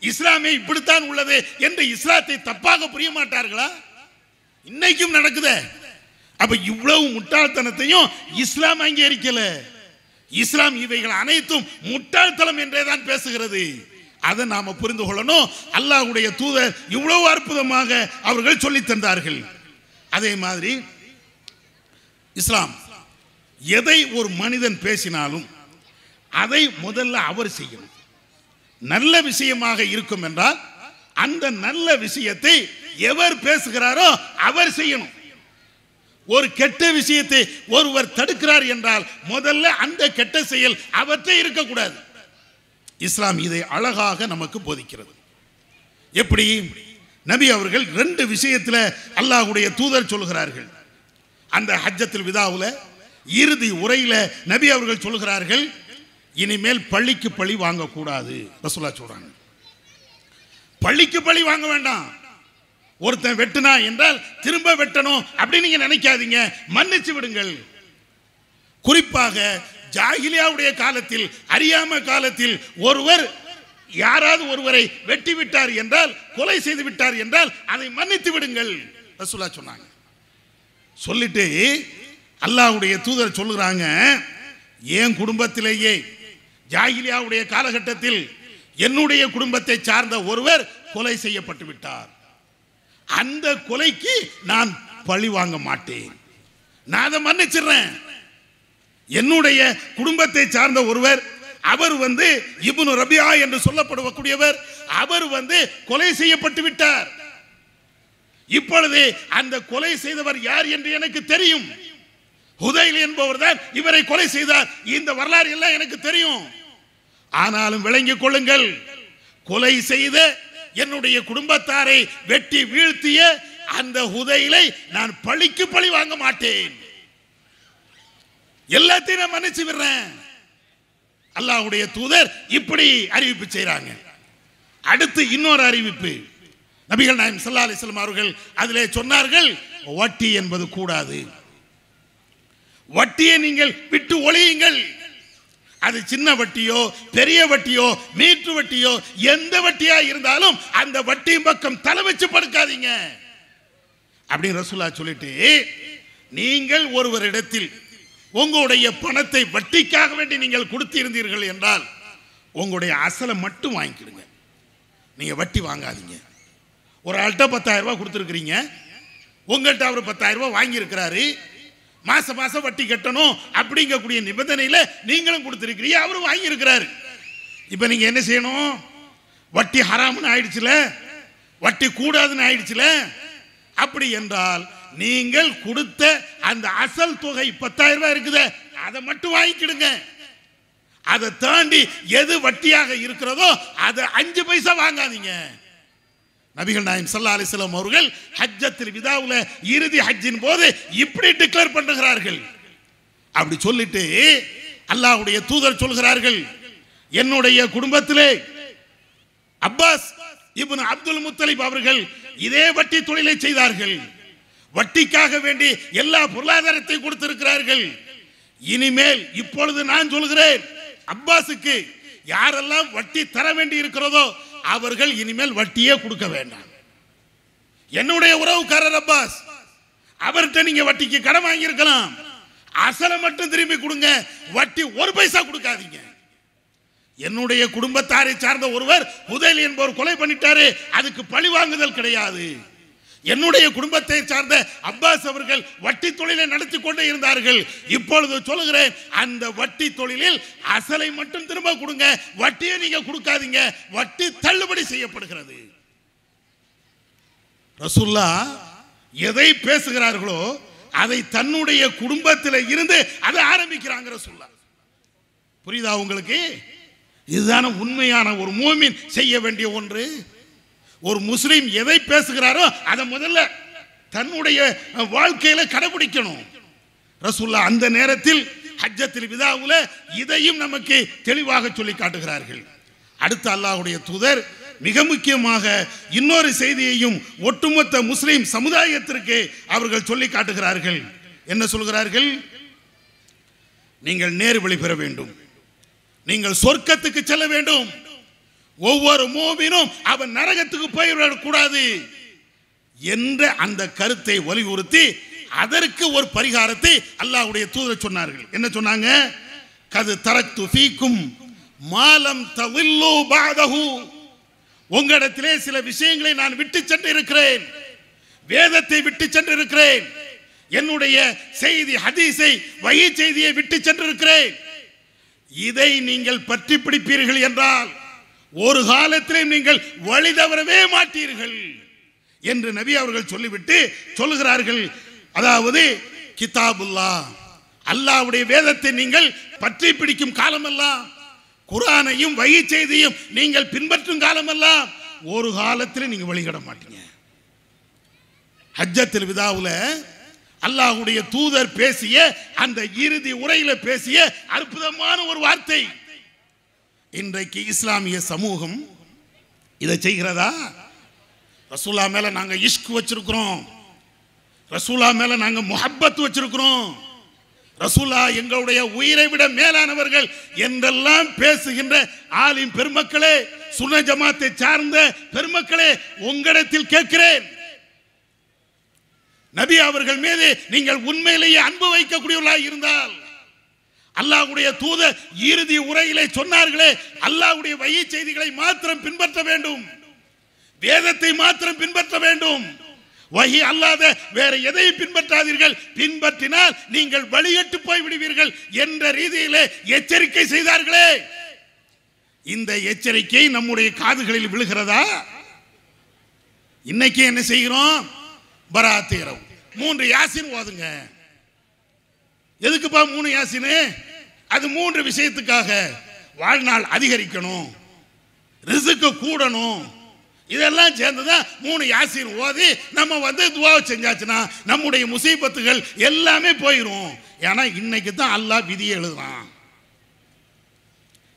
இஸ்லாமே இப்படித்தான் உள்ளது என்று இஸ்லாத்தை தப்பாக புரிய மாட்டார்களா? இன்னைக்கும் நடக்குதே. அப்ப இவ்வளவு முட்டாள்தனத்தையும் இஸ்லாம் அங்கீகரிக்கல இஸ்லாம் இவைகள் அனைத்தும் முட்டாள்தனம் என்றே தான் பேசுகிறது. அதை நாம புரிந்து கொள்ளணும். அல்லாஹுடைய தூதர் இவ்வளவு அற்புதமாக அவர்கள் சொல்லித் தந்தார்கள். அதே மாதிரி இஸ்லாம். எதை ஒரு மனிதன் பேசினாலும் அதை முதல்ல அவர் செய்யணும். நல்ல விஷயமாக இருக்கும் என்றால் அந்த நல்ல விஷயத்தை எவர் பேசுகிறாரோ அவர் செய்யணும். ஒரு கெட்ட விஷயத்தை ஒருவர் தடுக்கிறார் என்றால் முதல்ல அந்த கெட்ட செயல் அவற்றை இருக்கக்கூடாது. இஸ்லாம் இதை அழகாக நமக்கு போதிக்கிறது. எப்படி? நபி அவர்கள் ரெண்டு விஷயத்தில் அல்லாஹ்வுடைய தூதர் சொல்கிறார்கள் அந்த ஹஜ்ஜத்தில் விதாவில் இறுதி உரையில நபி அவர்கள் சொல்கிறார்கள் இனிமேல் பள்ளிக்கு பழி வாங்கக்கூடாது. ரசூலா சொல்கிறாங்க பள்ளிக்கு பழி வாங்க வேண்டாம். ஒருத்தன் வெட்டுனா என்றால் திரும்ப வெட்டணும் அப்படின்னு நீங்கள் நினைக்காதீங்க. மன்னிச்சு விடுங்கள். குறிப்பாக ஜாகிலியாவுடைய காலத்தில் அறியாம காலத்தில் ஒருவர் யாராவது ஒருவரை வெட்டி விட்டார் என்றால் கொலை செய்து விட்டார் என்றால் அதை மன்னித்து விடுங்கள். ரசூலா சொன்னாங்க. சொல்லிட்டு அல்லாஹுடைய தூதர் சொல்லுறாங்க என் குடும்பத்திலேயே ஜாகிலியாவுடைய காலகட்டத்தில் என்னுடைய குடும்பத்தை சார்ந்த ஒருவர் கொலை செய்யப்பட்டு விட்டார். அந்த கொலைக்கு நான் பழி வாங்க மாட்டேன். நான் அதை மன்னிச்சிடுறேன். என்னுடைய குடும்பத்தை சார்ந்த ஒருவர் அவர் வந்து இபுனு ரபியா என்று சொல்லப்படக்கூடியவர். அவர் வந்து கொலை செய்யப்பட்டு விட்டார். இப்பொழுது அந்த கொலை செய்தவர் யார் என்று எனக்கு தெரியும். ஹுதைல் என்பவர் தான் இவரை கொலை செய்தார். இந்த வரலாறு எல்லாம் எனக்கு தெரியும். ஆனாலும் விளங்கிக் கொள்ளுங்கள். கொலை செய்த என்னுடைய குடும்பத்தாரை வெட்டி வீழ்த்திய அந்த ஹுதைலை நான் பழிக்கு பழி வாங்க மாட்டேன். எல்லாத்தையும் நான் மன்னிச்சு விடுறேன். அல்லாஹ்வுடைய தூதர் இப்படி அறிவிப்பு செய்கிறாங்க அடுத்து இன்னொரு அறிவிப்பு. நபிகள் நாயம் சல்லா அலிஸ்லாம் அவர்கள் அதிலே சொன்னார்கள் வட்டி என்பது கூடாது. வட்டியை நீங்கள் விட்டு ஒழியுங்கள். அது சின்ன வட்டியோ பெரிய வட்டியோ மீட்டு வட்டியோ எந்த வட்டியா இருந்தாலும் அந்த வட்டி பக்கம் தலை வச்சு படுக்காதீங்க. அப்படின்னு ரசூலா சொல்லிட்டு நீங்கள் ஒருவரிடத்தில் உங்களுடைய பணத்தை வட்டிக்காக வேண்டி நீங்கள் கொடுத்திருந்தீர்கள் என்றால் உங்களுடைய அசலை மட்டும் வாங்கிக்கிடுங்க. நீங்கள் வட்டி வாங்காதீங்க. ஒரு ஆள்கிட்ட பத்தாயிரரூபா கொடுத்துருக்குறீங்க. உங்கள்கிட்ட அவர் பத்தாயிரரூபா வாங்கியிருக்கிறாரு. மாதம் மாதம் வட்டி கட்டணும் அப்படிங்கக்கூடிய நிபந்தனையில் நீங்களும் கொடுத்துருக்கிறீங்க அவரும் வாங்கியிருக்கிறாரு. இப்போ நீங்கள் என்ன செய்யணும்? வட்டி ஹராம்னு ஆயிடுச்சுல? வட்டி கூடாதுன்னு ஆயிடுச்சுல? அப்படி என்றால் நீங்கள் கொடுத்த அந்த அசல் தொகை பத்தாயிரம் ரூபாய் இருக்குது. அதை மட்டும் வாங்கிக்கிடுங்க. அதை தாண்டி எது வட்டியாக இருக்கிறதோ அதை அஞ்சு பைசா வாங்காதீங்க. நபிகள் நாயம் சல்லா அலிஸ்லாம் அவர்கள் ஹஜ்ஜத்தில் விதாவில் இறுதி ஹஜ்ஜின் போது இப்படி டிக்ளேர் பண்ணுகிறார்கள். அப்படி சொல்லிட்டு அல்லாஹ்வுடைய தூதர் சொல்கிறார்கள் என்னுடைய குடும்பத்திலே அப்பாஸ் இப்னு அப்துல் முத்தலிப் அவர்கள் இதே வட்டி தொழிலை செய்தார்கள். வட்டிக்காக வேண்டி எல்லா பொருளாதாரத்தையும் கொடுத்திருக்கிறார்கள். இனிமேல் இப்பொழுது நான் சொல்கிறேன் அப்பாஸுக்கு யாரெல்லாம் வட்டி தர வேண்டி இருக்கிறதோ அவர்கள் இனிமேல் வட்டியே கொடுக்க வேண்டாம். என்னுடைய உறவுக்காரர் அப்பாஸ் அவர்கிட்ட நீங்க வட்டிக்கு கடன் வாங்கியிருக்கலாம். அசலை மட்டும் திரும்பி கொடுங்க வட்டி ஒரு பைசா கொடுக்காதீங்க. என்னுடைய குடும்பத்தாரை சார்ந்த ஒருவர் முதலி என்பவர் கொலை பண்ணிட்டாரு அதுக்கு பழி வாங்குதல் கிடையாது. என்னுடைய குடும்பத்தை சார்ந்த அப்பாஸ் அவர்கள் வட்டி தொழிலை நடத்தி கொண்டே இருந்தார்கள். இப்பொழுது சொல்லுகிறேன் அந்த வட்டி தொழிலில் அசலை மட்டும் திரும்ப கொடுங்க வட்டியை நீங்க கொடுக்காதீங்க வட்டி தள்ளுபடி செய்யப்படுகிறது. ரசுல்லா எதை பேசுகிறார்களோ அதை தன்னுடைய குடும்பத்தில் இருந்து அதை ஆரம்பிக்கிறாங்க ரசுல்லா. புரியுதா உங்களுக்கு? இதுதான உண்மையான ஒரு மூமின் செய்ய வேண்டிய ஒன்று. ஒரு முஸ்லீம் எதை பேசுகிறாரோ அதை முதல்ல தன்னுடைய வாழ்க்கையில கடைபிடிக்கணும். ரசூல்லா அந்த நேரத்தில் ஹஜ்ஜத்தில் விதாவுல இதையும் நமக்கு தெளிவாக சொல்லி காட்டுகிறார்கள். அடுத்த அல்லாஹ்வுடைய தூதர் மிக முக்கியமாக இன்னொரு செய்தியையும் ஒட்டுமொத்த முஸ்லிம் சமுதாயத்திற்கு அவர்கள் சொல்லி காட்டுகிறார்கள். என்ன சொல்கிறார்கள்? நீங்கள் நேர் வழி பெற வேண்டும். நீங்கள் சொர்க்கத்துக்கு செல்ல வேண்டும். ஒவ்வொரு மூவினும் அவன் நரகத்துக்கு போய்விடக்கூடாது என்ற அந்த கருத்தை வலியுறுத்தி அதற்கு ஒரு பரிகாரத்தை அல்லாஹ்வுடைய தூதர் சொன்னார்கள். என்ன சொன்னாங்க? கது தரத்து ஃபீக்கும் மாலம் தவில்லு பாதஹு. உங்களிடத்திலே சில விஷயங்களை நான் விட்டு சென்று இருக்கிறேன் வேதத்தை விட்டு சென்று இருக்கிறேன் என்னுடைய செய்தி ஹதீஸை வகை செய்தியை விட்டு சென்றிருக்கிறேன். இதை நீங்கள் பற்றி பிடிப்பீர்கள் என்றால் ஒரு காலத்திலே நீங்கள் வழி தவறவே மாட்டீர்கள் என்று நபி அவர்கள் சொல்லிவிட்டு சொல்லுகிறார்கள். அதாவது கிதாபுல்லா அல்லாஹ்வுடைய வேதத்தை நீங்கள் பற்றி பிடிக்கும் காலமெல்லாம் குரானையும் வகை செய்தியும் நீங்கள் பின்பற்றும் காலமெல்லாம் ஒரு காலத்தில் நீங்கள் வழிகட மாட்டீங்க. ஹஜ்ஜத்தில் விதாவில் அல்லாஹுடைய தூதர் பேசிய அந்த இறுதி உரையில் பேசிய அற்புதமான ஒரு வார்த்தை. இன்றைக்கு இஸ்லாமிய சமூகம் இதை செய்கிறதா? ரசூலா மேலே நாங்கள் இஷ்க் வச்சிருக்கிறோம். ரசூலா மேலே நாங்கள் முஹப்பத் வச்சிருக்கிறோம். ரசூலா எங்களுடைய உயிரை விட மேலானவர்கள் என்றெல்லாம் பேசுகின்ற ஆலிம் பெருமக்களே சுன ஜமாத்தை சார்ந்த பெருமக்களே உங்களிடத்தில் கேட்கிறேன். நபி அவர்கள் மீது நீங்கள் உண்மையிலேயே அன்பு வைக்கக்கூடியவர்களாக இருந்தால் அல்லாஹ்வுடைய தூத இறுதி உரையிலே சொன்னார்களே அல்லாஹ்வுடைய வழி செய்திகளை மாத்திரம் பின்பற்ற வேண்டும். வேதத்தை மாத்திரம் பின்பற்ற வேண்டும். வகி அல்லாத வேற எதையும் பின்பற்றாதீர்கள். பின்பற்றினால் நீங்கள் வழிகட்டு போய் விடுவீர்கள் என்ற ரீதியிலே எச்சரிக்கை செய்தார்களே. இந்த எச்சரிக்கை நம்முடைய காதுகளில் விழுகிறதா? இன்னைக்கு என்ன செய்கிறோம்? பராத் மூன்று யாசின் ஓதுங்க. எதுக்குப்பா மூணு யாசினு? அது மூன்று விஷயத்துக்காக வாழ்நாள் அதிகரிக்கணும். ரிசுக்கு கூடணும். இதெல்லாம் சேர்ந்துதான் மூணு யாசின் ஓதி நம்ம வந்து துவாவை செஞ்சாச்சுன்னா நம்முடைய முசீபத்துகள் எல்லாமே போயிடும் ஏன்னா இன்னைக்கு தான் அல்லாஹ் விதி எழுதுறான்.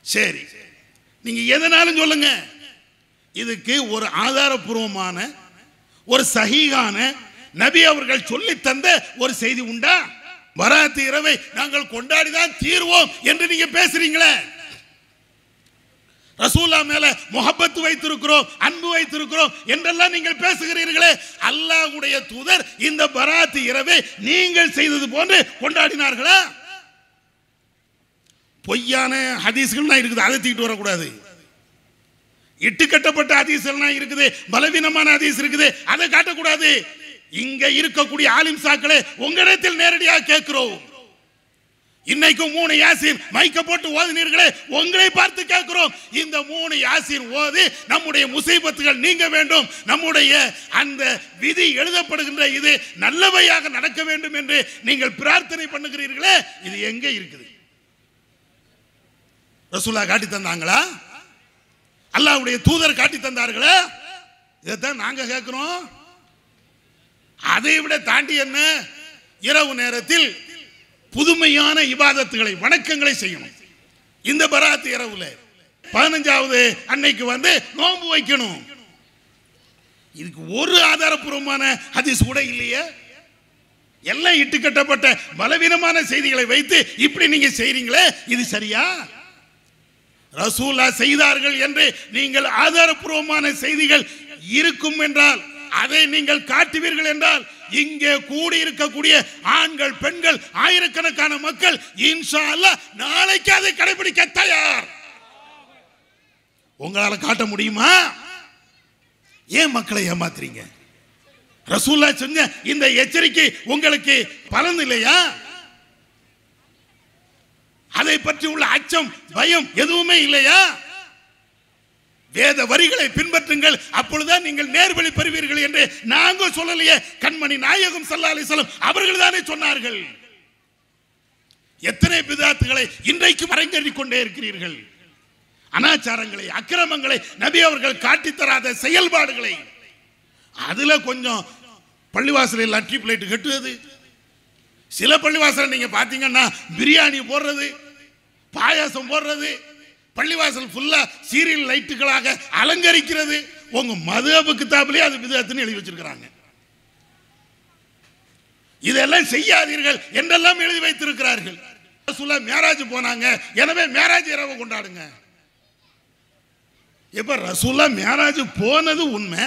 சரி. நீங்க எதனாலும் சொல்லுங்க. இதுக்கு ஒரு ஆதாரபூர்வமான ஒரு சகிகான நபி அவர்கள் சொல்லி தந்த ஒரு செய்தி உண்டா? வராத்து இரவை நாங்கள் கொண்டாடிதான் தீர்வோம் என்று நீங்க பேசுறீங்களே? ரசூல்லா மேல முகப்பத்து வைத்திருக்கிறோம் அன்பு வைத்திருக்கிறோம் என்றெல்லாம் நீங்கள் பேசுகிறீர்களே? அல்லாஹ்வுடைய தூதர் இந்த பராத்து இரவை நீங்கள் செய்தது போன்று கொண்டாடினார்களா? பொய்யான ஹதீஸ்கள்லாம் இருக்குது அதை தீட்டு வரக்கூடாது. இட்டு கட்டப்பட்ட ஹதீஸ்கள்லாம் இருக்குது பலவீனமான ஹதீஸ் இருக்குது அதை காட்டக்கூடாது. இங்க இருக்கக்கூடிய ஆலிம் சாக்களை உங்களிடத்தில் நேரடியாக கேட்கிறோம். இன்னைக்கும் மூணு யாசின் மைக்க போட்டு ஓதினீர்களே உங்களை பார்த்து கேட்கிறோம். இந்த மூணு யாசின் ஓதி நம்முடைய முசீபத்துகள் நீங்க வேண்டும். நம்முடைய அந்த விதி எழுதப்படுகின்ற இது நல்லவையாக நடக்க வேண்டும் என்று நீங்கள் பிரார்த்தனை பண்ணுகிறீர்களே இது எங்க இருக்குது? ரசூலா காட்டி தந்தாங்களா? அல்லாவுடைய தூதர் காட்டி தந்தார்களா இதைத்தான் நாங்க கேட்கிறோம். அதை விட தாண்டி என்ன? இரவு நேரத்தில் புதுமையான இபாதத்துகளை வணக்கங்களை செய்யணும். இந்த பராத்து இரவுல பதினஞ்சாவது அன்னைக்கு வந்து நோன்பு வைக்கணும். இதுக்கு ஒரு ஆதாரபூர்வமான ஹதீஸ் கூட இல்லையே? எல்லாம் இட்டுக்கட்டப்பட்ட பலவீனமான செய்திகளை வைத்து இப்படி நீங்க செய்றீங்களே? இது சரியா? ரசூலா செய்தார்கள் என்று நீங்கள் ஆதாரபூர்வமான செய்திகள் இருக்கும் என்றால் அதை நீங்கள் காட்டுவீர்கள் என்றால் இங்கே கூடி இருக்கக்கூடிய ஆண்கள் பெண்கள் ஆயிரக்கணக்கான மக்கள் இன்ஷா அல்லாஹ் நாளைக்கு அதை கடைபிடிக்க தயார். உங்களால காட்ட முடியுமா? ஏன் மக்களை ஏமாத்துறீங்க? ரசூல்லா செஞ்ச இந்த எச்சரிக்கை உங்களுக்கு பலன் இல்லையா? அதை பற்றி உள்ள அச்சம் பயம் எதுவுமே இல்லையா? வேத வரிகளை பின்பற்றுங்கள். அப்பொழுதுதான் நீங்கள் நேர்வழி பெறுவீர்கள் என்று நாங்கள் சொல்லலையே. கண்மணி நாயகம் சல்லா சொல்லும் அவர்கள் தானே சொன்னார்கள். எத்தனை பிதாத்துகளை இன்றைக்கும் அரங்கேறி கொண்டே இருக்கிறீர்கள். அனாச்சாரங்களை அக்கிரமங்களை நபி அவர்கள் காட்டித் தராத செயல்பாடுகளை. அதுல கொஞ்சம் பள்ளிவாசலில் லட்ரி பிளேட் கட்டுவது. சில பள்ளிவாசல் நீங்க பாத்தீங்கன்னா பிரியாணி போடுறது பாயாசம் போடுறது பள்ளிவாசல் ஃபுல்லாக சீரியல் லைட்டுகளாக அலங்கரிக்கிறது. உங்க மதுபு கித்தாப்லேயே அது விதத்துன்னு எழுதி வச்சிருக்கிறாங்க. இதெல்லாம் செய்யாதீர்கள் என்றெல்லாம் எழுதி வைத்திருக்கிறார்கள். ரசூலா மேராஜ் போனாங்க. எனவே மேராஜ் இரவு கொண்டாடுங்க. இப்ப ரசூல்லா மேராஜ் போனது உண்மை.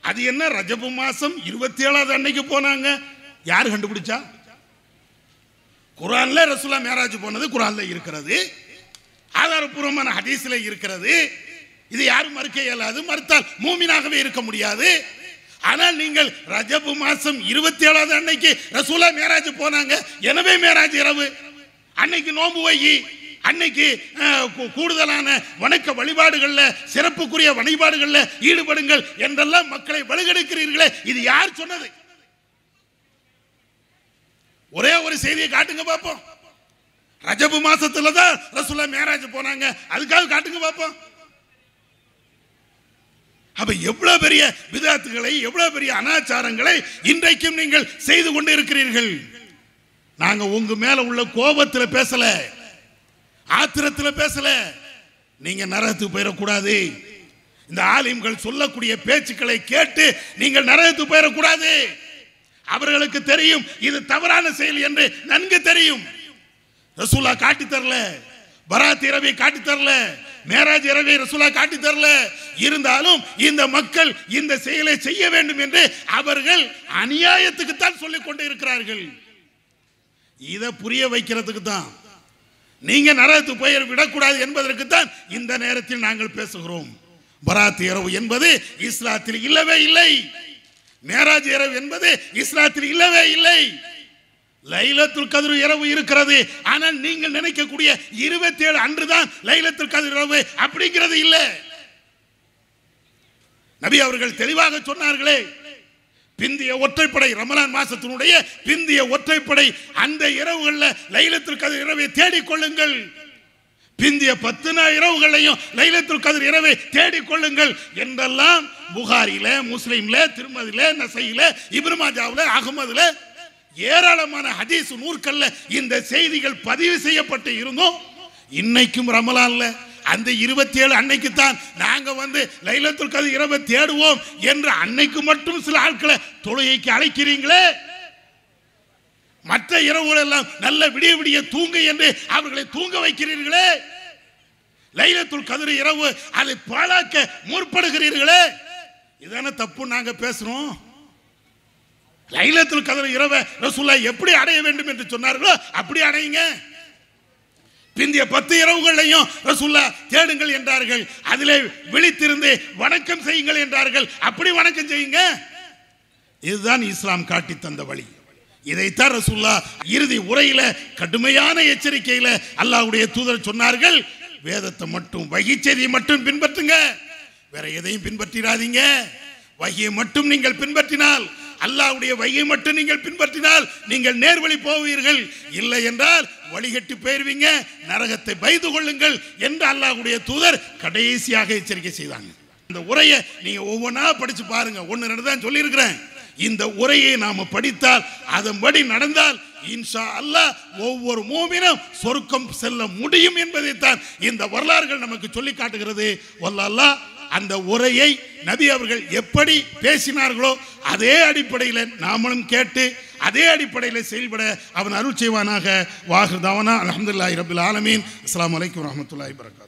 அது என்ன? ரஜபு மாசம் இருபத்தி ஏழாவது அன்னைக்கு போனாங்க. யார் கண்டுபிடிச்சா? குரான்ல ரசூல்லா மேராஜ் போனது குரான்ல இருக்கிறது. ஆதாரபூர்வமான ஹதீஸில் இருக்கிறது. இது யாரும் மறுக்க இயலாது. மறுத்தால் மூமினாகவே இருக்க முடியாது. ஆனால் நீங்கள் ரஜபு மாசம் இருபத்தி ஏழாவது அன்னைக்கு ரசூலா மேராஜ் போனாங்க. எனவே மேராஜ் இரவு. அன்னைக்கு நோன்பு வை அன்னைக்கு கூடுதலான வணக்க வழிபாடுகளில் சிறப்புக்குரிய வழிபாடுகளில் ஈடுபடுங்கள் என்றெல்லாம் மக்களை வலுகெடுக்கிறீர்களே. இது யார் சொன்னது? ஒரே ஒரு செய்தியை காட்டுங்க பார்ப்போம் ரஜபு மாசத்துல தான் ரசூலா மேராஜ் போனாங்க. அதுக்காக காட்டுங்க பார்ப்போம் அப்ப எவ்வளவு பெரிய விதத்துகளை எவ்வளவு பெரிய அனாச்சாரங்களை இன்றைக்கும் நீங்கள் செய்து கொண்டு இருக்கிறீர்கள் நாங்க உங்க மேல உள்ள கோபத்துல பேசல. ஆத்திரத்துல பேசல. நீங்க நரகத்துக்கு போயிடக்கூடாது. இந்த ஆலிம்கள் சொல்லக்கூடிய பேச்சுக்களை கேட்டு நீங்கள் நரகத்துக்கு போயிடக்கூடாது. அவர்களுக்கு தெரியும் இது தவறான செயல் என்று நன்கு தெரியும். ரசூலா காட்டி தரல. பராத் இரவை காட்டி தரல. மேராஜ் இரவை ரசூலா காட்டி தரல. இருந்தாலும் இந்த மக்கள் இந்த செயலை செய்ய வேண்டும் என்று அவர்கள் அநியாயத்துக்கு தான் சொல்லிக் கொண்டு இருக்கிறார்கள். இதை புரிய வைக்கிறதுக்கு தான். நீங்க நரகத்துக்கு போய் விடக்கூடாது என்பதற்கு தான் இந்த நேரத்தில் நாங்கள் பேசுகிறோம். பராத் இரவு என்பது இஸ்லாத்தில் இல்லவே இல்லை. மேராஜ் இரவு என்பது இஸ்லாத்தில் இல்லவே இல்லை. லைலத்துல் கதிர் இரவு இருக்கிறது. ஆனால் நீங்கள் நினைக்கக்கூடிய இருபத்தி ஏழு அன்று தான் லைலத்துல் கதிர் இரவு அப்படிங்கிறது இல்லை. நபி அவர்கள் தெளிவாக சொன்னார்களே பிந்திய ஒற்றைப்படை ரமலான் மாசத்தினுடைய பிந்திய ஒற்றைப்படை அந்த இரவுகளில் லைலத்துல் கதிர் இரவை தேடிக்கொள்ளுங்கள். பிந்திய பத்து நாள் இரவுகளையும் லைலத்துல் கதிர் இரவை தேடிக்கொள்ளுங்கள் என்றெல்லாம் புகாரில முஸ்லீம்ல திருமதியில நசையில இப்ரமாஜாவில் அகமதுல ஏராளமான ஹதீஸ் நூற்கல்ல இந்த செய்திகள் பதிவு செய்யப்பட்டு இருந்தோம். இன்னைக்கும் ரமலான்ல அந்த இருபத்தி ஏழு அன்னைக்கு தான் நாங்க வந்து லைலத்துல் கதிர் இரவை தேடுவோம் என்று அன்னைக்கு மட்டும் சில ஆட்களை தொழுகைக்கு அழைக்கிறீங்களே? மற்ற இரவுகள் எல்லாம் நல்ல விடிய விடிய தூங்கு என்று அவர்களை தூங்க வைக்கிறீர்களே? லைலத்துல் கதிர் இரவு அதை பாழாக்க முற்படுகிறீர்களே? இதான தப்பு நாங்க பேசுறோம். லைலத்தில் கதவு இரவை ரசூல்லா எப்படி அடைய வேண்டும் என்று சொன்னார்களோ அப்படி அடையுங்க. பிந்திய பத்து இரவுகளையும் ரசூல்லா தேடுங்கள் என்றார்கள். அதிலே விழித்திருந்து வணக்கம் செய்யுங்கள் என்றார்கள். அப்படி வணக்கம் செய்யுங்க. இதுதான் இஸ்லாம் காட்டி தந்த வழி. இதைத்தான் ரசூல்லா இறுதி உரையில கடுமையான எச்சரிக்கையில அல்லாஹ்வுடைய தூதர் சொன்னார்கள். வேதத்தை மட்டும் வகி செய்தியை மட்டும் பின்பற்றுங்க. வேற எதையும் பின்பற்றிடாதீங்க. வகியை மட்டும் நீங்கள் பின்பற்றினால் அல்லாவுடைய வையை மட்டும் நீங்கள் பின்பற்றினால் நீங்கள் நேர்வழி போவீர்கள். இல்லை என்றால் வழிகட்டி போயிருவீங்க. நரகத்தை பயந்து கொள்ளுங்கள் என்று அல்லாஹ்வுடைய தூதர் கடைசியாக எச்சரிக்கை செய்தாங்க. இந்த உரையை நீங்க ஒவ்வொன்றா படிச்சு பாருங்க. ஒன்று ரெண்டு தான் சொல்லியிருக்கிறேன். இந்த உரையை நாம படித்தால் அதன்படி நடந்தால் இன்ஷா அல்லாஹ் ஒவ்வொரு மூமினும் சொர்க்கம் செல்ல முடியும் என்பதைத்தான் இந்த வரலாறுகள் நமக்கு சொல்லி காட்டுகிறது. வல்ல அல்லாஹ் அந்த உரையை நபி அவர்கள் எப்படி பேசினார்களோ அதே அடிப்படையில் நாமளும் கேட்டு அதே அடிப்படையில் செயல்பட அவன் அருள் செய்வானாக. வாஹிர் தவனா. அலமதுல்லாஹி ரபுல் ஆலமீன். அஸ்லாம் வலைக்கம் வரஹ்மத்துல்லாஹி வரகா